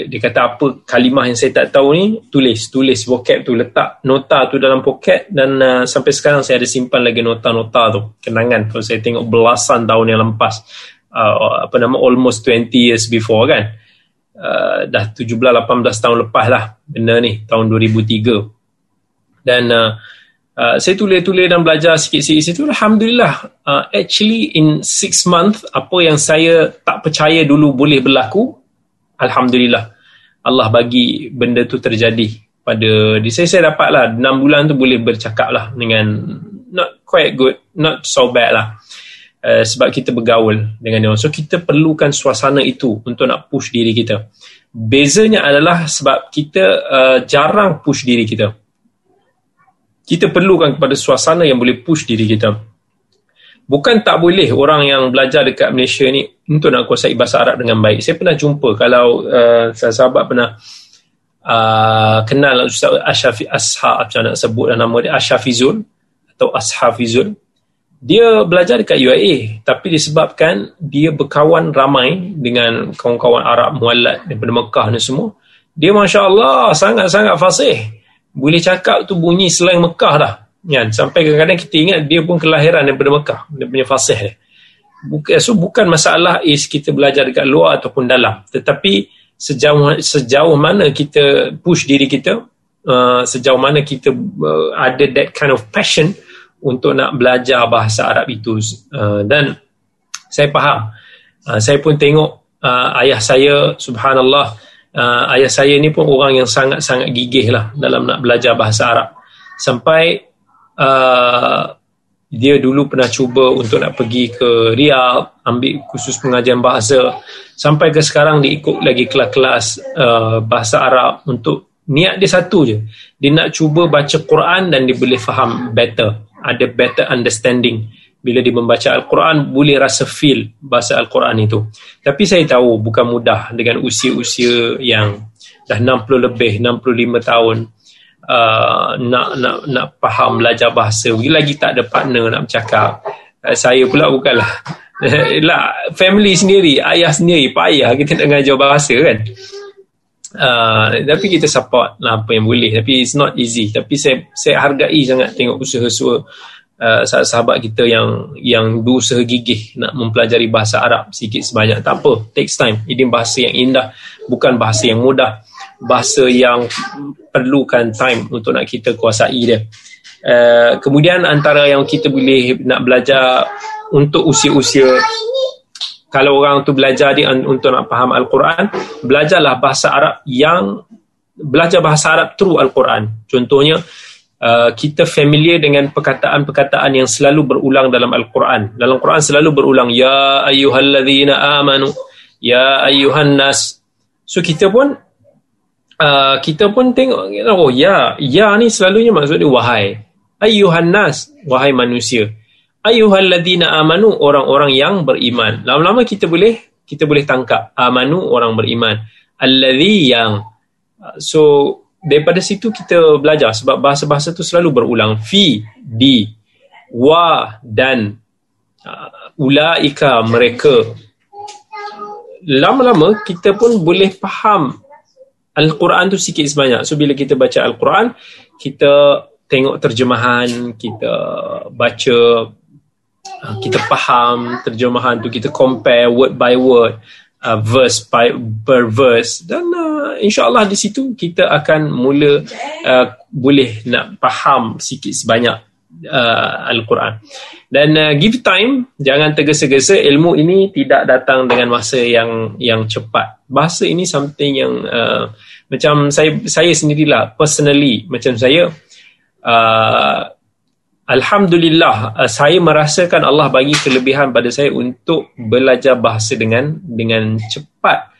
dia kata apa kalimah yang saya tak tahu ni tulis. Tulis vocab tu letak nota tu dalam poket dan uh, sampai sekarang saya ada simpan lagi nota-nota tu. Kenangan kalau saya tengok belasan tahun yang lepas. Uh, apa nama almost 20 years before kan. Uh, dah 17 18 tahun lepas lah benda ni tahun 2003 dan uh, uh, saya tulis-tulis dan belajar sikit-sikit situ. Alhamdulillah uh, actually in 6 month apa yang saya tak percaya dulu boleh berlaku alhamdulillah Allah bagi benda tu terjadi pada di saya saya dapatlah 6 bulan tu boleh bercakap lah dengan not quite good not so bad lah Uh, sebab kita bergaul dengan dia. So kita perlukan suasana itu untuk nak push diri kita. Bezanya adalah sebab kita uh, jarang push diri kita. Kita perlukan kepada suasana yang boleh push diri kita. Bukan tak boleh orang yang belajar dekat Malaysia ni untuk nak kuasai bahasa Arab dengan baik. Saya pernah jumpa kalau uh, sahabat pernah uh, kenal Ustaz Ashafi Ashab macam nak sebut nama dia Ashafizul atau Ashafizul dia belajar dekat UIA tapi disebabkan dia berkawan ramai dengan kawan-kawan Arab muallat daripada Mekah ni semua. Dia Masya Allah sangat-sangat fasih. Boleh cakap tu bunyi selain Mekah dah. Kan? sampai kadang-kadang kita ingat dia pun kelahiran daripada Mekah. Dia punya fasih dia bukan, so bukan masalah is kita belajar dekat luar ataupun dalam. Tetapi sejauh sejauh mana kita push diri kita uh, sejauh mana kita uh, ada that kind of passion untuk nak belajar bahasa Arab itu. Uh, dan saya faham. Uh, saya pun tengok uh, ayah saya subhanallah uh, ayah saya ni pun orang yang sangat-sangat gigih lah dalam nak belajar bahasa Arab. Sampai uh, dia dulu pernah cuba untuk nak pergi ke Riyadh ambil khusus pengajian bahasa. Sampai ke sekarang dia ikut lagi kelas-kelas uh, bahasa Arab untuk niat dia satu je. Dia nak cuba baca Quran dan dia boleh faham better. Ada better understanding. Bila dia membaca Al-Quran boleh rasa feel bahasa Al-Quran itu. Tapi saya tahu bukan mudah dengan usia-usia yang dah 60 lebih 65 tahun uh, nak nak nak faham belajar bahasa. Lagi tak ada partner nak bercakap. Uh, saya pula bukanlah. Lah family sendiri ayah sendiri payah kita nak ngajar bahasa kan. Uh, tapi kita support lah apa yang boleh. Tapi it's not easy. Tapi saya saya hargai sangat tengok usaha-usaha uh, sahabat kita yang yang berusaha gigih nak mempelajari bahasa Arab sikit sebanyak. Tak apa takes time. Ini bahasa yang indah bukan bahasa yang mudah bahasa yang perlukan time untuk nak kita kuasai dia uh, kemudian antara yang kita boleh nak belajar untuk usia-usia kalau orang tu belajar dia untuk nak faham Al-Quran, belajarlah bahasa Arab yang belajar bahasa Arab through Al-Quran. Contohnya, uh, kita familiar dengan perkataan-perkataan yang selalu berulang dalam Al-Quran. Dalam Quran selalu berulang, Ya ayyuhalladzina amanu, Ya ayyuhan nas. So kita pun, uh, kita pun tengok, oh ya, ya ni selalunya maksud dia wahai. Ayyuhan nas, wahai manusia ayyuhalladzina amanu orang-orang yang beriman. Lama-lama kita boleh kita boleh tangkap amanu orang beriman. Alladzi yang so daripada situ kita belajar sebab bahasa-bahasa tu selalu berulang fi di wa dan uh, ulaika mereka lama-lama kita pun boleh faham Al-Quran tu sikit sebanyak. So bila kita baca Al-Quran, kita tengok terjemahan, kita baca uh, kita faham terjemahan tu kita compare word by word uh, verse by per verse dan uh, insyaallah di situ kita akan mula uh, boleh nak faham sikit sebanyak uh, Al-Quran. Dan uh, give time, jangan tergesa-gesa. Ilmu ini tidak datang dengan masa yang yang cepat. Bahasa ini something yang uh, macam saya saya sendirilah personally macam saya uh, Alhamdulillah uh, saya merasakan Allah bagi kelebihan pada saya untuk belajar bahasa dengan dengan cepat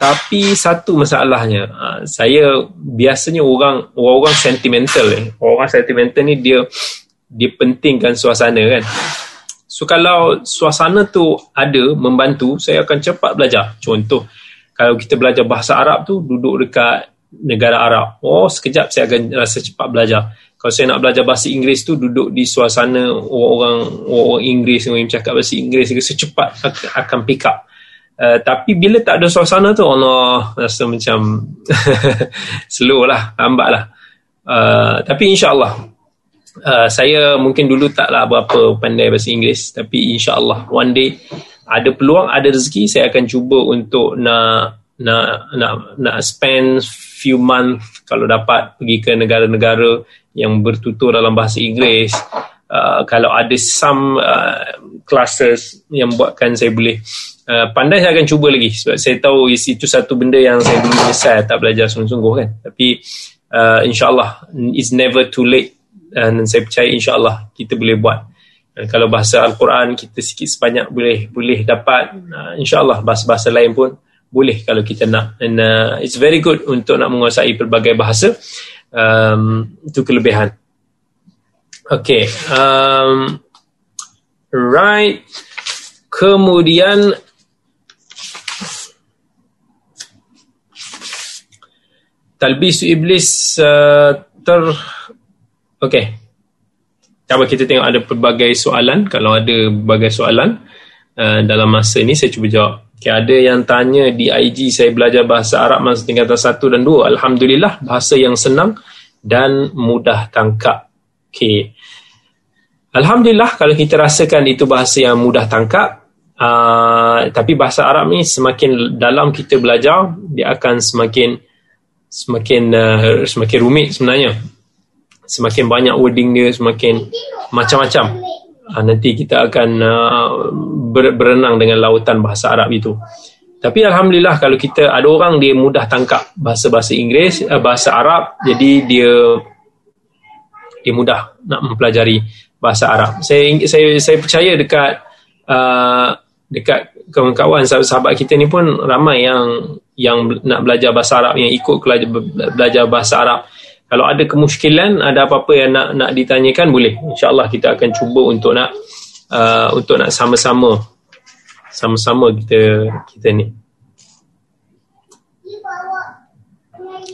tapi satu masalahnya uh, saya biasanya orang orang sentimental eh. orang sentimental ni dia dia pentingkan suasana kan. So kalau suasana tu ada membantu, saya akan cepat belajar. Contoh, kalau kita belajar bahasa Arab tu duduk dekat negara Arab. Oh, sekejap saya akan rasa cepat belajar. Kalau saya nak belajar bahasa Inggeris tu duduk di suasana orang-orang orang Inggeris yang cakap bahasa Inggeris saya cepat akan pick up. Uh, tapi bila tak ada suasana tu Allah rasa macam slow lah, lambat lah. Uh, tapi insyaAllah uh, saya mungkin dulu taklah berapa pandai bahasa Inggeris tapi insyaallah one day ada peluang ada rezeki saya akan cuba untuk nak nak nak nak spend few month kalau dapat pergi ke negara-negara yang bertutur dalam bahasa Inggeris. Uh, kalau ada some uh, classes yang buatkan saya boleh uh, pandai saya akan cuba lagi. Sebab saya tahu itu satu benda yang saya dulu menyesal tak belajar sungguh-sungguh kan. Tapi uh, insyaallah it's never too late. Dan saya percaya insyaAllah kita boleh buat dan kalau bahasa Al-Quran kita sikit sebanyak boleh boleh dapat uh, insyaAllah bahasa-bahasa lain pun boleh kalau kita nak. And uh, it's very good untuk nak menguasai pelbagai bahasa um, itu kelebihan. Okay um, right. Kemudian talbis iblis uh, ter Okey. Cuba kita tengok ada pelbagai soalan. Kalau ada pelbagai soalan uh, dalam masa ini saya cuba jawab. Okay, ada yang tanya di IG saya belajar bahasa Arab masa tingkatan 1 dan 2. Alhamdulillah bahasa yang senang dan mudah tangkap. Okey. Alhamdulillah kalau kita rasakan itu bahasa yang mudah tangkap uh, tapi bahasa Arab ni semakin dalam kita belajar dia akan semakin semakin uh, semakin rumit sebenarnya semakin banyak wording dia semakin macam-macam. Uh, nanti kita akan uh, ber- berenang dengan lautan bahasa Arab itu. Tapi Alhamdulillah kalau kita ada orang dia mudah tangkap bahasa-bahasa Inggeris uh, bahasa Arab jadi dia dia mudah nak mempelajari bahasa Arab. Saya saya saya percaya dekat uh, dekat kawan-kawan sahabat-sahabat kita ni pun ramai yang yang nak belajar bahasa Arab yang ikut belajar bahasa Arab kalau ada kemusykilan ada apa-apa yang nak nak ditanyakan boleh. Insyaallah kita akan cuba untuk nak uh, untuk nak sama-sama. Sama-sama kita kita ni.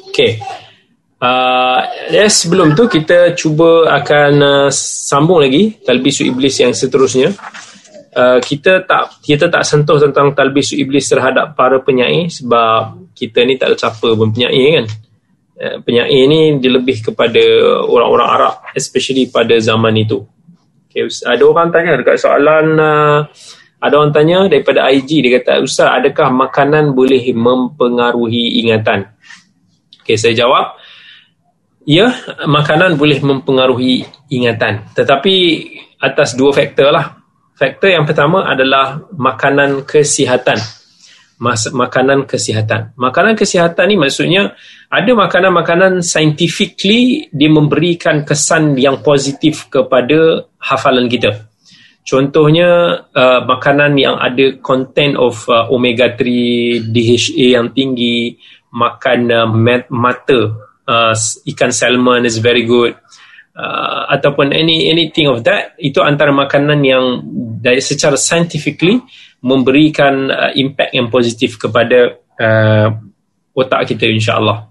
Okey. Uh, yes, sebelum tu kita cuba akan uh, sambung lagi talbisu iblis yang seterusnya. Uh, kita tak kita tak sentuh tentang talbisu iblis terhadap para penyair sebab kita ni tak ada siapa pun penyair kan penyair ni lebih kepada orang-orang Arab especially pada zaman itu. Okay, ada orang tanya dekat soalan uh, ada orang tanya daripada IG dia kata ustaz adakah makanan boleh mempengaruhi ingatan? Okay, saya jawab ya makanan boleh mempengaruhi ingatan tetapi atas dua faktor lah. Faktor yang pertama adalah makanan kesihatan mas- makanan kesihatan. Makanan kesihatan ni maksudnya ada makanan-makanan scientifically dia memberikan kesan yang positif kepada hafalan kita. Contohnya uh, makanan yang ada content of uh, omega 3, DHA yang tinggi, makan uh, mata, uh, ikan salmon is very good. Uh, ataupun any anything of that itu antara makanan yang dari secara scientifically memberikan uh, impact yang positif kepada uh, otak kita insya-Allah.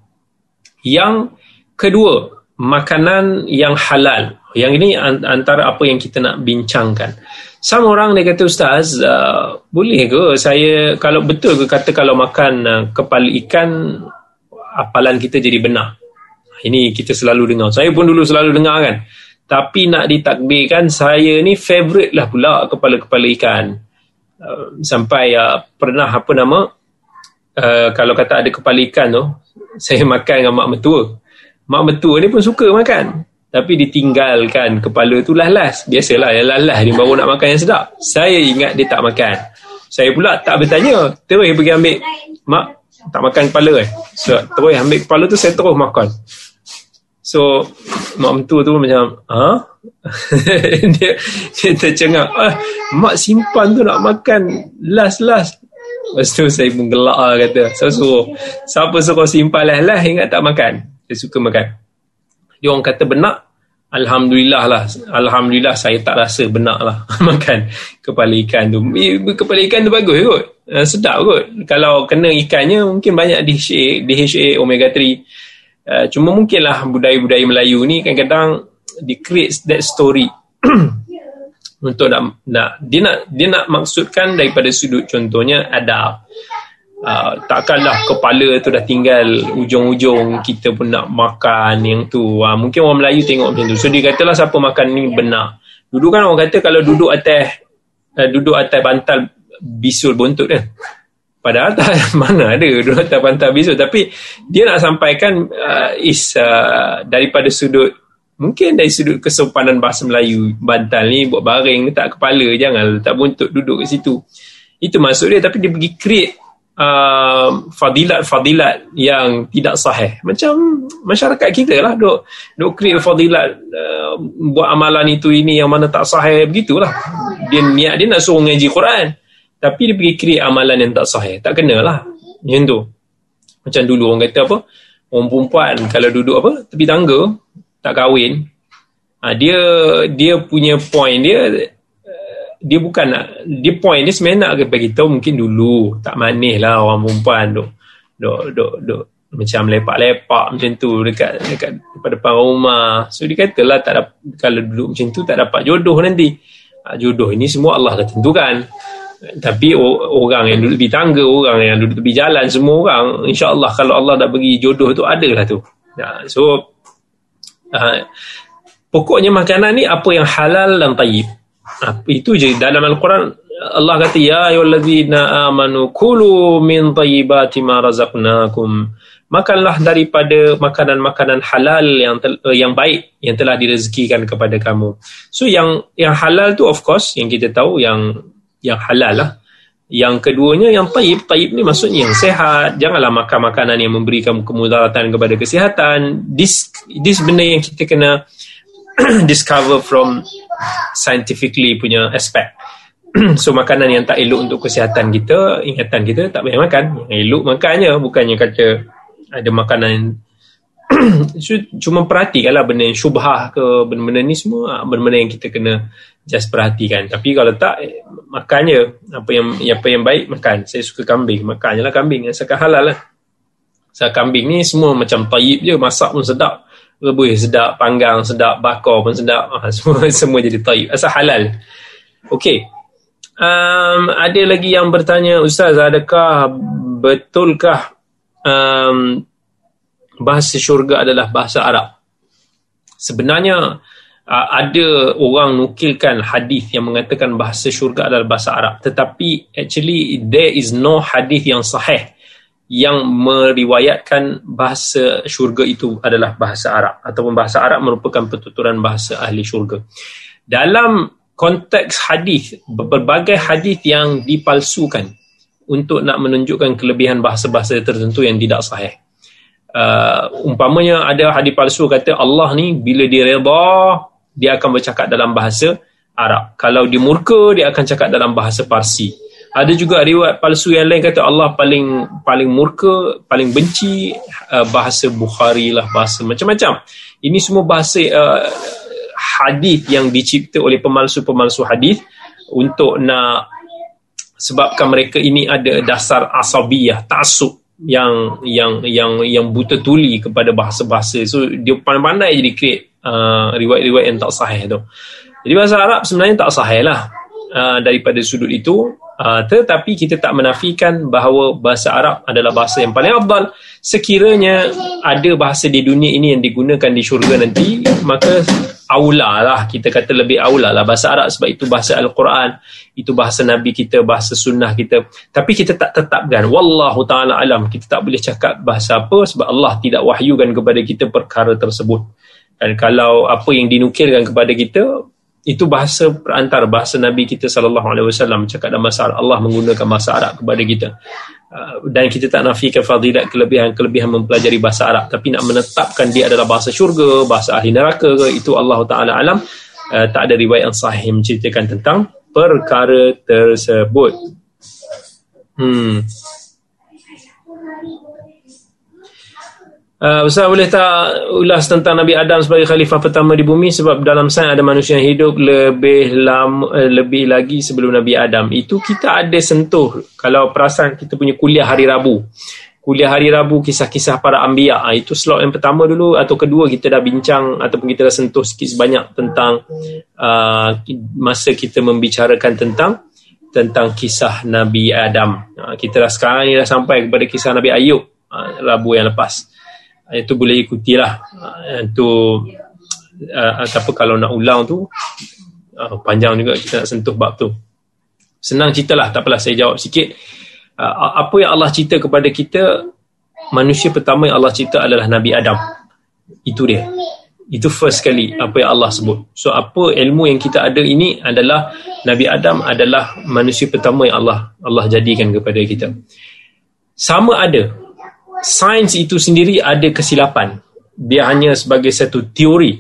Yang kedua, makanan yang halal. Yang ini antara apa yang kita nak bincangkan. Sama orang dia kata ustaz, uh, boleh ke saya kalau betul ke kata kalau makan uh, kepala ikan apalan kita jadi benar. Ini kita selalu dengar. Saya pun dulu selalu dengar kan. Tapi nak ditakbirkan saya ni favorite lah pula kepala-kepala ikan. Uh, sampai uh, pernah apa nama uh, kalau kata ada kepala ikan tu saya makan dengan mak mertua. Mak mertua ni pun suka makan. Tapi ditinggalkan kepala tu las-las biasalah yang las-las ni baru nak makan yang sedap. Saya ingat dia tak makan. Saya pula tak bertanya. Terus pergi ambil. Mak tak makan kepala eh? So, terus ambil kepala tu saya terus makan so mak mentua tu macam ha dia, dia tercengang ah, mak simpan tu nak makan last-last Lepas tu saya pun gelak lah kata. Saya suruh. Siapa suruh simpan lah lah ingat tak makan. Saya suka makan. Dia orang kata benak. Alhamdulillah lah. Alhamdulillah saya tak rasa benak lah makan kepala ikan tu. Kepala ikan tu bagus kot. Uh, sedap kot. Kalau kena ikannya mungkin banyak DHA, DHA omega 3. Uh, cuma mungkinlah budaya-budaya Melayu ni kadang-kadang di create that story. untuk nak, nak dia nak dia nak maksudkan daripada sudut contohnya ada uh, takkanlah kepala tu dah tinggal ujung-ujung kita pun nak makan yang tu. Uh, mungkin orang Melayu tengok macam tu. So dia katalah siapa makan ni benar. Dulu kan orang kata kalau duduk atas uh, duduk atas bantal bisul buntut kan padahal tak mana ada duduk atas bantal bisul tapi dia nak sampaikan uh, is uh, daripada sudut Mungkin dari sudut kesopanan bahasa Melayu Bantal ni buat baring letak kepala Jangan letak buntut duduk kat situ. Itu maksud dia Tapi dia pergi create uh, Fadilat-fadilat yang tidak sahih. Macam masyarakat kita lah Duk, duk create fadilat uh, Buat amalan itu ini yang mana tak sahih Begitulah. Dia niat dia nak suruh ngaji Quran Tapi dia pergi create amalan yang tak sahih. Tak kena lah Yang tu. Macam dulu orang kata apa? Orang perempuan kalau duduk apa? Tepi tangga tak kahwin. Ha, dia dia punya point dia dia bukan nak dia point dia sebenarnya nak bagi tahu mungkin dulu. Tak manis lah orang perempuan duk duk duk duk macam lepak-lepak macam tu dekat dekat depan depan rumah. So dia katalah tak dapat kalau duduk macam tu tak dapat jodoh nanti. Ha, jodoh ini semua Allah dah tentukan tapi orang yang duduk di tangga orang yang duduk di jalan semua orang insya-Allah kalau Allah dah bagi jodoh tu adalah tu ha, so Uh, pokoknya makanan ni apa yang halal dan tayyib. Uh, itu je dalam Al-Quran Allah kata ya ayyuhallazina amanu kulu min tayyibati ma razaqnakum. Makanlah daripada makanan-makanan halal yang tel- uh, yang baik yang telah direzekikan kepada kamu. So yang yang halal tu of course yang kita tahu yang yang halal lah. Yang keduanya yang taib, taib ni maksudnya yang sehat. Janganlah makan makanan yang memberikan kemudaratan kepada kesihatan. This this benda yang kita kena discover from scientifically punya aspect. so makanan yang tak elok untuk kesihatan kita, ingatan kita tak boleh makan. Yang elok makannya bukannya kata ada makanan cuma perhatikanlah benda yang syubhah ke benda-benda ni semua benda-benda yang kita kena just perhatikan. Tapi kalau tak eh, makannya. Apa yang apa yang baik makan. Saya suka kambing. Makannya lah kambing. Asalkan halal lah. So, kambing ni semua macam tayyib je. Masak pun sedap. Rebus sedap panggang sedap bakar pun sedap. Ah, semua semua jadi tayyib asal halal. Okey. Um, ada lagi yang bertanya ustaz adakah betulkah um, bahasa syurga adalah bahasa Arab. Sebenarnya ada orang nukilkan hadis yang mengatakan bahasa syurga adalah bahasa Arab. Tetapi actually there is no hadis yang sahih yang meriwayatkan bahasa syurga itu adalah bahasa Arab ataupun bahasa Arab merupakan pertuturan bahasa ahli syurga. Dalam konteks hadis berbagai hadis yang dipalsukan untuk nak menunjukkan kelebihan bahasa-bahasa tertentu yang tidak sahih uh, umpamanya ada hadis palsu kata Allah ni bila dia redha dia akan bercakap dalam bahasa Arab. Kalau dia murka dia akan cakap dalam bahasa Parsi. Ada juga riwayat palsu yang lain kata Allah paling paling murka paling benci uh, bahasa Bukhari lah bahasa macam-macam. Ini semua bahasa uh, hadis yang dicipta oleh pemalsu-pemalsu hadis untuk nak sebabkan mereka ini ada dasar asabiyah, taksub yang yang yang yang buta tuli kepada bahasa-bahasa. So dia pandai-pandai jadi create uh, riwayat-riwayat yang tak sahih tu. Jadi bahasa Arab sebenarnya tak sahih lah uh, daripada sudut itu. Uh, tetapi kita tak menafikan bahawa bahasa Arab adalah bahasa yang paling abdal sekiranya ada bahasa di dunia ini yang digunakan di syurga nanti maka aula lah. Kita kata lebih aula lah bahasa Arab sebab itu bahasa Al-Quran itu bahasa Nabi kita bahasa sunnah kita. Tapi kita tak tetapkan. Wallahu taala alam kita tak boleh cakap bahasa apa sebab Allah tidak wahyukan kepada kita perkara tersebut dan kalau apa yang dinukilkan kepada kita itu bahasa perantara bahasa Nabi kita sallallahu alaihi wasallam cakap dalam bahasa Allah menggunakan bahasa Arab kepada kita. Uh, dan kita tak nafikan fadilat kelebihan-kelebihan mempelajari bahasa Arab. Tapi nak menetapkan dia adalah bahasa syurga bahasa ahli neraka ke itu Allah taala alam. Uh, tak ada riwayat yang sahih menceritakan tentang perkara tersebut. Hmm Uh, Ustaz boleh tak ulas tentang Nabi Adam sebagai khalifah pertama di bumi sebab dalam sains ada manusia yang hidup lebih lama, uh, lebih lagi sebelum Nabi Adam. Itu kita ada sentuh kalau perasan kita punya kuliah hari Rabu. Kuliah hari Rabu kisah-kisah para anbiya. Uh, itu slot yang pertama dulu atau kedua kita dah bincang ataupun kita dah sentuh sikit sebanyak tentang uh, masa kita membicarakan tentang tentang kisah Nabi Adam. Uh, kita dah sekarang ni dah sampai kepada kisah Nabi Ayub uh, Rabu yang lepas itu boleh ikutilah itu uh, ataupun kalau nak ulang tu uh, panjang juga kita nak sentuh bab tu. Senang cerita lah tak apalah saya jawab sikit. Uh, apa yang Allah cerita kepada kita manusia pertama yang Allah cerita adalah Nabi Adam. Itu dia. Itu first kali apa yang Allah sebut. So apa ilmu yang kita ada ini adalah Nabi Adam adalah manusia pertama yang Allah Allah jadikan kepada kita. Sama ada sains itu sendiri ada kesilapan. Dia hanya sebagai satu teori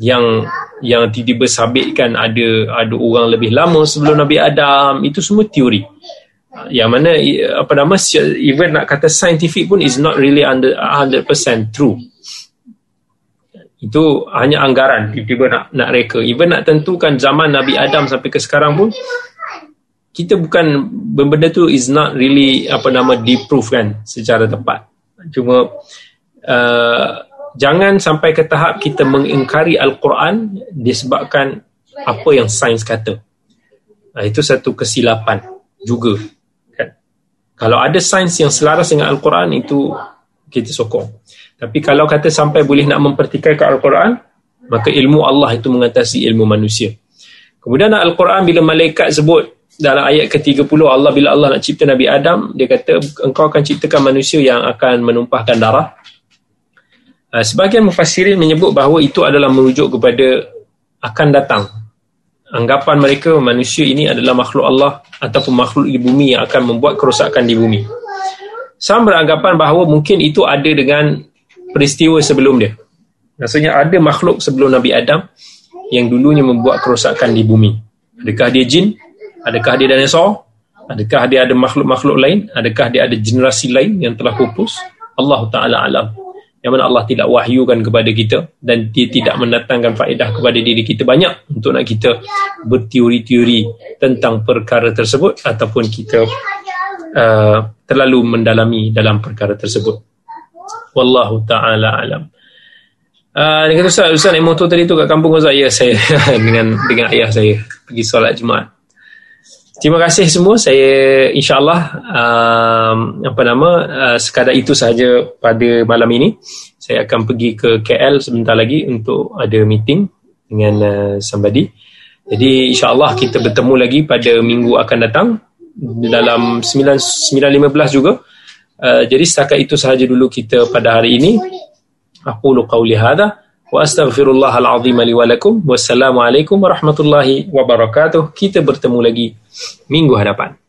yang yang tiba-tiba sabitkan ada ada orang lebih lama sebelum Nabi Adam. Itu semua teori. Yang mana apa nama even nak kata scientific pun is not really under 100% true. Itu hanya anggaran tiba-tiba nak nak reka. Even nak tentukan zaman Nabi Adam sampai ke sekarang pun kita bukan benda tu is not really apa nama diproof kan secara tepat. Cuma uh, jangan sampai ke tahap kita mengingkari al-Quran disebabkan apa yang sains kata. Uh, itu satu kesilapan juga kan? Kalau ada sains yang selaras dengan al-Quran itu kita sokong. Tapi kalau kata sampai boleh nak mempertikaikan al-Quran maka ilmu Allah itu mengatasi ilmu manusia. Kemudian al-Quran bila malaikat sebut dalam ayat ke-30 Allah bila Allah nak cipta Nabi Adam dia kata engkau akan ciptakan manusia yang akan menumpahkan darah. Uh, sebagian mufassirin menyebut bahawa itu adalah merujuk kepada akan datang. Anggapan mereka manusia ini adalah makhluk Allah ataupun makhluk di bumi yang akan membuat kerosakan di bumi. Sama beranggapan bahawa mungkin itu ada dengan peristiwa sebelum dia. Maksudnya ada makhluk sebelum Nabi Adam yang dulunya membuat kerosakan di bumi. Adakah dia jin Adakah dia dinosaur? Adakah dia ada makhluk-makhluk lain? Adakah dia ada generasi lain yang telah pupus? Allah Ta'ala alam. Yang mana Allah tidak wahyukan kepada kita dan dia tidak mendatangkan faedah kepada diri kita banyak untuk nak kita berteori-teori tentang perkara tersebut ataupun kita uh, terlalu mendalami dalam perkara tersebut. Wallahu Ta'ala alam. Uh, dia kata Ustaz, Ustaz naik motor tadi tu kat kampung Ustaz. Ya, saya dengan dengan ayah saya pergi solat Jumaat. Terima kasih semua. Saya insyaAllah um, apa nama uh, sekadar itu sahaja pada malam ini. Saya akan pergi ke KL sebentar lagi untuk ada meeting dengan uh, somebody. Jadi insyaAllah kita bertemu lagi pada minggu akan datang dalam 9.15 juga. Uh, jadi setakat itu sahaja dulu kita pada hari ini. Aku lu qawli hadha. Wa astaghfirullahal azim li wa lakum. Wassalamualaikum warahmatullahi wabarakatuh. Kita bertemu lagi minggu hadapan.